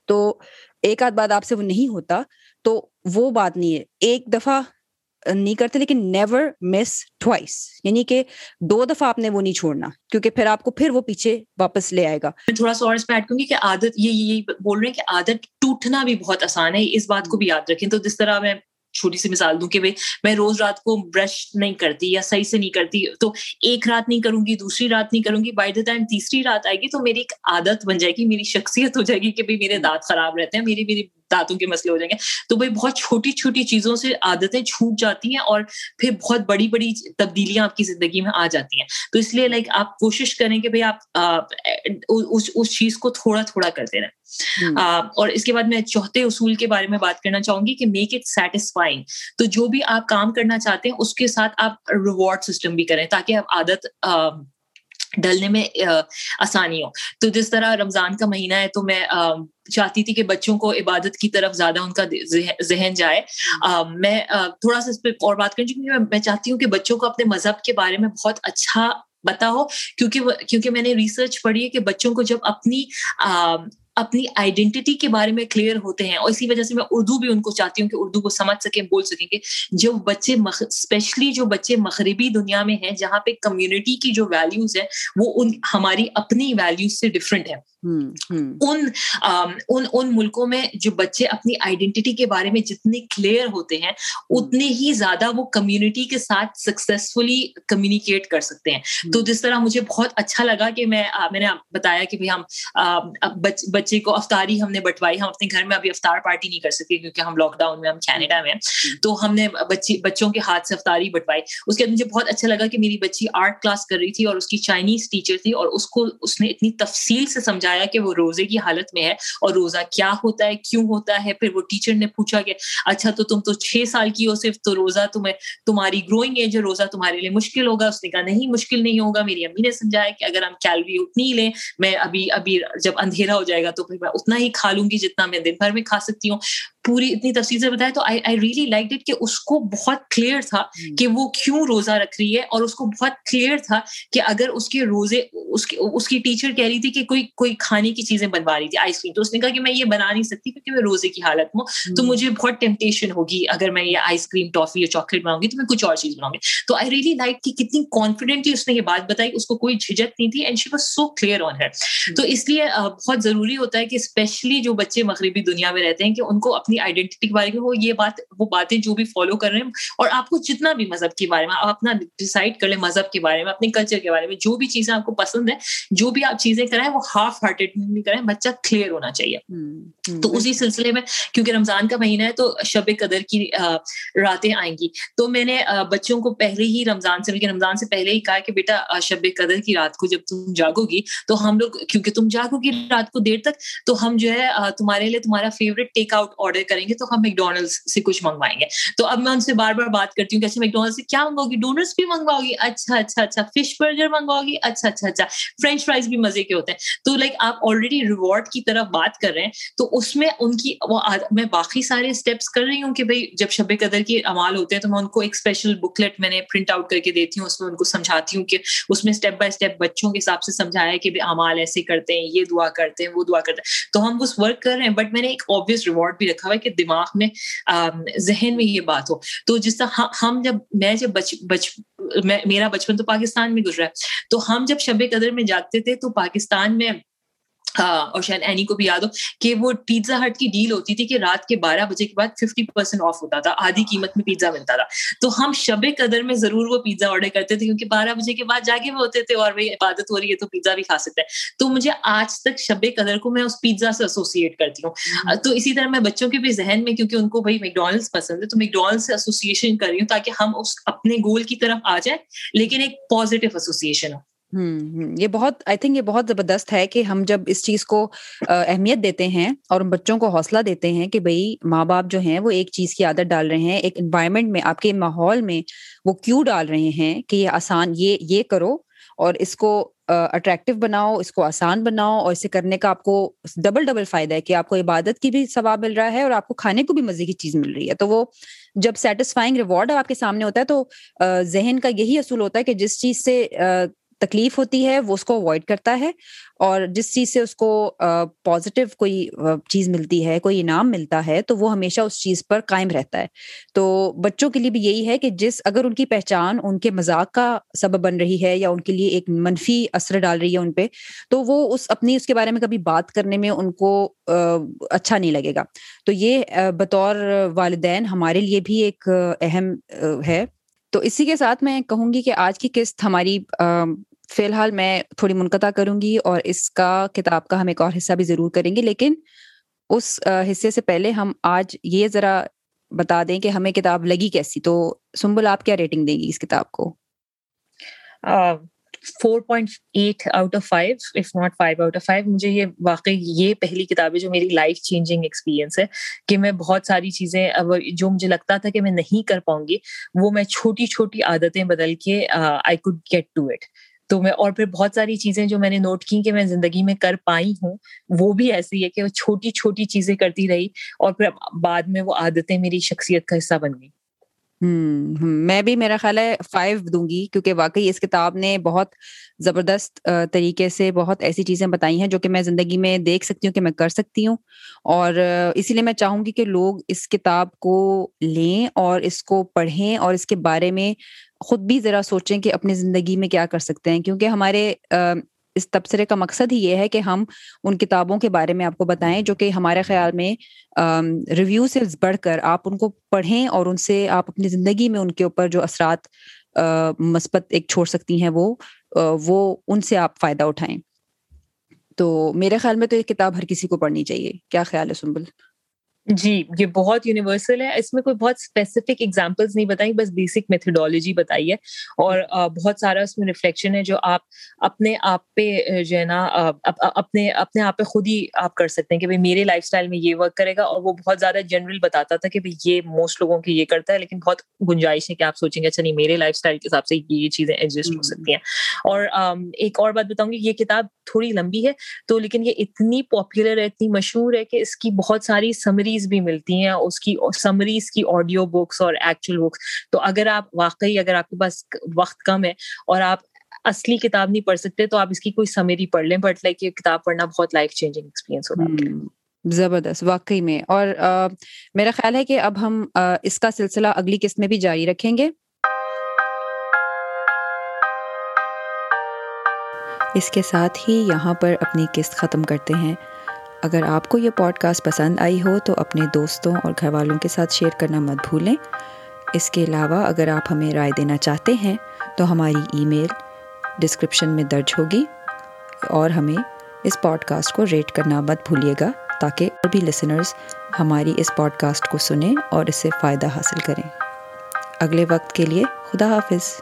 تو ایک آدھ بات آپ سے وہ نہیں ہوتا، تو وہ بات نہیں ہے۔ ایک دفعہ نہیں کرتے، لیکن نیور مس ٹوائس یعنی کہ دو دفعہ آپ نے وہ نہیں چھوڑنا، کیونکہ پھر آپ کو پھر وہ پیچھے واپس لے آئے گا۔ میں تھوڑا سا اور اس پہ ایڈ کروں گی کہ عادت یہ یہ بول رہے ہیں کہ عادت ٹوٹنا بھی بہت آسان ہے، اس بات کو بھی یاد رکھیں۔ تو جس طرح میں چھوٹی سی مثال دوں کہ میں روز رات کو برش نہیں کرتی یا صحیح سے نہیں کرتی تو ایک رات نہیں کروں گی دوسری رات نہیں کروں گی بائی دا ٹائم تیسری رات آئے گی تو میری ایک عادت بن جائے گی میری شخصیت ہو جائے گی کہ میرے دانت خراب رہتے ہیں میری میری دانتوں کے مسئلے ہو جائیں گے۔ تو بھائی بہت چھوٹی چھوٹی چیزوں سے عادتیں چھوٹ جاتی ہیں اور پھر بہت بڑی بڑی تبدیلیاں آپ کی زندگی میں آ جاتی ہیں۔ تو اس لیے لائک آپ کوشش کریں کہ بھائی آپ اس چیز کو تھوڑا تھوڑا کرتے رہیں۔ اور اس کے بعد میں چوتھے اصول کے بارے میں بات کرنا چاہوں گی کہ میک اٹ سیٹسفائنگ تو جو بھی آپ کام کرنا چاہتے ہیں اس کے ساتھ آپ ریوارڈ سسٹم بھی کریں تاکہ آپ عادت ڈلنے میں آسانی ہو۔ تو جس طرح رمضان کا مہینہ ہے تو میں چاہتی تھی کہ بچوں کو عبادت کی طرف زیادہ ان کا ذہن جائے۔ میں تھوڑا سا اس پہ اور بات کروں، کیونکہ میں چاہتی ہوں کہ بچوں کو اپنے مذہب کے بارے میں بہت اچھا پتا ہو، کیونکہ کیونکہ میں نے ریسرچ پڑھی ہے کہ بچوں کو جب اپنی اپنی آئیڈینٹی کے بارے میں کلیئر ہوتے ہیں اور اسی وجہ سے میں اردو بھی ان کو چاہتی ہوں کہ اردو کو سمجھ سکیں بول سکیں کہ جو بچے اسپیشلی جو بچے مغربی دنیا میں ہیں جہاں پہ کمیونٹی کی جو ویلیوز ہیں وہ ان ہماری اپنی ویلیوز سے ڈفرینٹ ہے ان ان ان ملکوں میں جو بچے اپنی آئیڈینٹی کے بارے میں جتنے کلیئر ہوتے ہیں اتنے ہی زیادہ وہ کمیونٹی کے ساتھ سکسیزفلی کمیونیکیٹ کر سکتے ہیں۔ تو جس طرح مجھے بہت اچھا لگا کہ میں میں نے بتایا کہ ہم بچے کو افطاری ہم نے بٹوائی ہم اپنے گھر میں ابھی افطار پارٹی نہیں کر سکتے کیونکہ ہم لاک ڈاؤن میں ہم کینیڈا میں تو ہم نے بچی بچوں کے ہاتھ سے افطاری بٹوائی۔ اس کے بعد مجھے بہت اچھا لگا کہ میری بچی آرٹ کلاس کر رہی تھی اور اس کی چائنیز ٹیچر تھی اور اس کو اس نے اتنی تفصیل سے سمجھایا کہ وہ روزے کی حالت میں ہے اور روزہ کیا ہوتا ہے کیوں ہوتا ہے۔ پھر وہ ٹیچر نے پوچھا کہ اچھا تو تم تو چھ سال کی ہو صرف تو روزہ تمہیں تمہاری گروئنگ ایج ہے روزہ تمہارے لیے مشکل ہوگا۔ اس نے کہا نہیں مشکل نہیں ہوگا۔ میری امی نے سمجھایا کہ اگر ہم کیلری اتنی لیں میں ابھی ابھی جب اندھیرا ہو جائے گا تو پھر میں اتنا ہی کھا لوں گی جتنا میں دن بھر میں کھا سکتی ہوں۔ پوری اتنی تفصیل سے بتایا تو آئی آئی ریئلی لائک ڈٹ کہ اس کو بہت کلیئر تھا کہ وہ کیوں روزہ رکھ رہی ہے اور اس کو بہت کلیئر تھا کہ اگر اس کے روزے اس کی اس کی ٹیچر کہہ رہی تھی کہ کوئی کوئی کھانے کی چیزیں بنوا رہی تھی آئس کریم تو اس نے کہا کہ میں یہ بنا نہیں سکتی کیونکہ میں روزے کی حالت میں تو مجھے بہت ٹیمپٹیشن ہوگی اگر میں یہ آئس کریم ٹافی یا چاکلیٹ بناؤں گی تو میں کچھ اور چیز بناؤں گی۔ تو آئی ریئلی لائک کہ کتنی کانفیڈنٹلی اس نے یہ بات بتائی۔ اس کو کوئی جھجک نہیں تھی and she was so clear on ہے تو اس لیے بہت ضروری ہوتا ہے کہ اسپیشلی جو بچے مغربی دنیا میں رہتے ہیں کہ ان کو اپنی آئیڈینٹی کے بارے میں وہ یہ بات وہ باتیں جو بھی فالو کر رہے ہیں اور آپ کو جتنا بھی مذہب کے بارے میں آپ اپنا ڈسائڈ کر لیں مذہب کے بارے میں اپنے کلچر کے بارے میں جو بھی چیزیں آپ کو پسند ہے جو بھی آپ چیزیں کرائیں وہ ہاف ہارٹیڈلی کریں بچہ کلیئر ہونا چاہیے۔ تو اسی سلسلے میں کیونکہ رمضان کا مہینہ ہے تو شب قدر کی راتیں آئیں گی۔ تو میں نے بچوں کو پہلے ہی رمضان سے بلکہ رمضان سے پہلے ہی کہا کہ بیٹا شب قدر کی رات کو جب تم جاگو گی تو ہم لوگ کیونکہ تم جاگو گی رات کو دیر تک تو ہم جو ہے تمہارے لیے تمہارا favourite take out order order کریں گے تو ہم میک میکڈونلڈ سے کچھ منگوائیں گے۔ تو اب میں ان سے بار بار بات کرتی ہوں کہ اچھا میکڈونلڈ سے کیا منگواؤ گی ڈونرس بھی منگواؤ گی اچھا اچھا اچھا۔ فش برگر منگواؤ گی اچھا اچھا اچھا۔ فرینچ فرائز بھی مزے کے ہوتے ہیں۔ تو لائک آپ آلریڈی ریوارڈ کی طرف بات کر رہے ہیں، تو اس میں ان کی وہ میں باقی سارے اسٹیپس کر رہی ہوں کہ بھائی جب شب قدر کے امال ہوتے ہیں تو میں ان کو ایک اسپیشل بک لیٹ میں نے پرنٹ آؤٹ کر کے دیتی ہوں، اس میں ان کو سمجھاتی ہوں کہ اس میں اسٹیپ بائی اسٹیپ بچوں کے حساب سے سمجھایا کہ امال ایسے کرتے ہیں، یہ دعا کرتے ہیں، وہ دعا کرتے ہیں۔ تو ہم اس ورک کر رہے ہیں بٹ میں نے ایک آبویس ریوارڈ بھی رکھا ہوا ہے کہ دماغ میں ذہن میں یہ بات ہو۔ تو جس طرح ہم جب میں جب بچ بچ میرا بچپن تو پاکستان میں گزرا ہے۔ تو ہم جب شب قدر میں جاگتے تھے تو پاکستان میں اور شاید اینی کو بھی یاد ہو کہ وہ پیزا ہٹ کی ڈیل ہوتی تھی کہ رات کے بارہ بجے کے بعد ففٹی پرسینٹ آف ہوتا تھا آدھی قیمت میں پیزا ملتا تھا۔ تو ہم شب قدر میں ضرور وہ پیزا آرڈر کرتے تھے کیونکہ بارہ بجے کے بعد جاگے ہوئے ہوتے تھے اور بھائی عبادت ہو رہی ہے تو پیزا بھی کھا سکتے ہیں تو مجھے آج تک شب قدر کو میں اس پیزا سے ایسوسیٹ کرتی ہوں۔ تو اسی طرح میں بچوں کے بھی ذہن میں کیونکہ ان کو بھائی میکڈونلڈس پسند ہے تو میکڈونلڈ سے ایسوسیشن کر رہی ہوں تاکہ ہم اس اپنے گول کی طرف آ جائیں لیکن ایک پازیٹیو ایسوسیشن ہو۔ یہ بہت آئی تھنک یہ بہت زبردست ہے کہ ہم جب اس چیز کو اہمیت دیتے ہیں اور بچوں کو حوصلہ دیتے ہیں کہ بھائی ماں باپ جو ہیں وہ ایک چیز کی عادت ڈال رہے ہیں، ایک انوائرمنٹ میں، آپ کے ماحول میں وہ کیوں ڈال رہے ہیں کہ یہ آسان، یہ یہ کرو اور اس کو اٹریکٹیو بناؤ، اس کو آسان بناؤ اور اسے کرنے کا آپ کو ڈبل ڈبل فائدہ ہے کہ آپ کو عبادت کی بھی ثواب مل رہا ہے اور آپ کو کھانے کو بھی مزے کی چیز مل رہی ہے۔ تو وہ جب سیٹسفائنگ ریوارڈ آپ کے سامنے ہوتا ہے تو ذہن کا یہی اصول ہوتا ہے کہ جس چیز سے تکلیف ہوتی ہے، وہ اس کو اوائڈ کرتا ہے اور جس چیز سے اس کو پازیٹیو کوئی چیز ملتی ہے، کوئی انعام ملتا ہے، تو وہ ہمیشہ اس چیز پر قائم رہتا ہے۔ تو بچوں کے لیے بھی یہی ہے کہ جس، اگر ان کی پہچان ان کے مذاق کا سبب بن رہی ہے یا ان کے لیے ایک منفی اثر ڈال رہی ہے ان پہ، تو وہ اس، اپنی اس کے بارے میں کبھی بات کرنے میں ان کو اچھا نہیں لگے گا۔ تو یہ بطور والدین ہمارے لیے بھی ایک اہم ہے۔ تو اسی کے ساتھ میں کہوں گی کہ آج کی قسط ہماری فی الحال میں تھوڑی منقطع کروں گی اور اس کا کتاب کا ہم ایک اور حصہ بھی ضرور کریں گے، لیکن اس حصے سے پہلے ہم آج یہ ذرا بتا دیں کہ ہمیں کتاب لگی کیسی۔ تو سنبل، آپ کیا ریٹنگ دیں گی اس کتاب کو؟ Four point eight out of five if not five out of five مجھے یہ واقعی یہ پہلی کتاب ہے جو میری لائف چینجنگ ایکسپیرینس ہے کہ میں بہت ساری چیزیں جو مجھے لگتا تھا کہ میں نہیں کر پاؤں گی، وہ میں چھوٹی چھوٹی عادتیں بدل کے I could get to it تو میں اور پھر بہت ساری چیزیں جو میں نے نوٹ کی کہ میں زندگی میں کر پائی ہوں، وہ بھی ایسی ہے کہ وہ چھوٹی چھوٹی چیزیں کرتی رہی اور پھر بعد میں وہ عادتیں میری شخصیت کا حصہ بن گئی میں بھی میرا خیال ہے فائیو دوں گی کیونکہ واقعی اس کتاب نے بہت زبردست طریقے سے بہت ایسی چیزیں بتائی ہیں جو کہ میں زندگی میں دیکھ سکتی ہوں کہ میں کر سکتی ہوں۔ اور اسی لیے میں چاہوں گی کہ لوگ اس کتاب کو لیں اور اس کو پڑھیں اور اس کے بارے میں خود بھی ذرا سوچیں کہ اپنی زندگی میں کیا کر سکتے ہیں، کیونکہ ہمارے اس تبصرے کا مقصد ہی یہ ہے کہ ہم ان کتابوں کے بارے میں آپ کو بتائیں، جو کہ ہمارے خیال میں ریویو سے بڑھ کر آپ ان کو پڑھیں اور ان سے آپ اپنی زندگی میں ان کے اوپر جو اثرات مثبت ایک چھوڑ سکتی ہیں، وہ وہ ان سے آپ فائدہ اٹھائیں۔ تو میرے خیال میں تو یہ کتاب ہر کسی کو پڑھنی چاہیے۔ کیا خیال ہے سنبل؟ جی یہ بہت یونیورسل ہے۔ اس میں کوئی بہت اسپیسیفک ایگزامپلس نہیں بتائی بس بیسک میتھڈالوجی بتائی ہے۔ اور بہت سارا اس میں ریفلیکشن ہے جو آپ اپنے آپ پہ جو ہے نا اپنے اپنے آپ پہ خود ہی آپ کر سکتے ہیں کہ بھائی میرے لائف اسٹائل میں یہ ورک کرے گا۔ اور وہ بہت زیادہ جنرل بتاتا تھا کہ بھائی یہ موسٹ لوگوں کی یہ کرتا ہے لیکن بہت گنجائش ہے کہ آپ سوچیں گے اچھا نہیں میرے لائف اسٹائل کے حساب سے یہ چیزیں ایڈجسٹ ہو سکتی ہیں۔ اور ایک اور بات بتاؤں گی یہ کتاب تھوڑی لمبی ہے، تو لیکن یہ اتنی پاپولر ہے، اتنی مشہور ہے کہ اس کی بہت ساری سمریز بھی ملتی ہیں، اس کی سمریز کی آڈیو بکس اور ایکچوئل بکس تو اگر آپ واقعی اگر آپ کے پاس وقت کم ہے اور آپ اصلی کتاب نہیں پڑھ سکتے، تو آپ اس کی کوئی سمری پڑھ لیں۔ بٹ لائک یہ کتاب پڑھنا بہت لائف چینجنگ ایکسپیرینس ہوتا زبردست، واقعی میں۔ اور میرا خیال ہے کہ اب ہم اس کا سلسلہ اگلی قسط میں بھی جاری رکھیں گے۔ اس کے ساتھ ہی یہاں پر اپنی قسط ختم کرتے ہیں۔ اگر آپ کو یہ پوڈ کاسٹ پسند آئی ہو تو اپنے دوستوں اور گھر والوں کے ساتھ شیئر کرنا مت بھولیں۔ اس کے علاوہ اگر آپ ہمیں رائے دینا چاہتے ہیں تو ہماری ای میل ڈسکرپشن میں درج ہوگی اور ہمیں اس پوڈ کاسٹ کو ریٹ کرنا مت بھولیے گا تاکہ اور بھی لسنرز ہماری اس پوڈ کاسٹ کو سنیں اور اس سے فائدہ حاصل کریں۔ اگلے وقت کے لیے خدا حافظ۔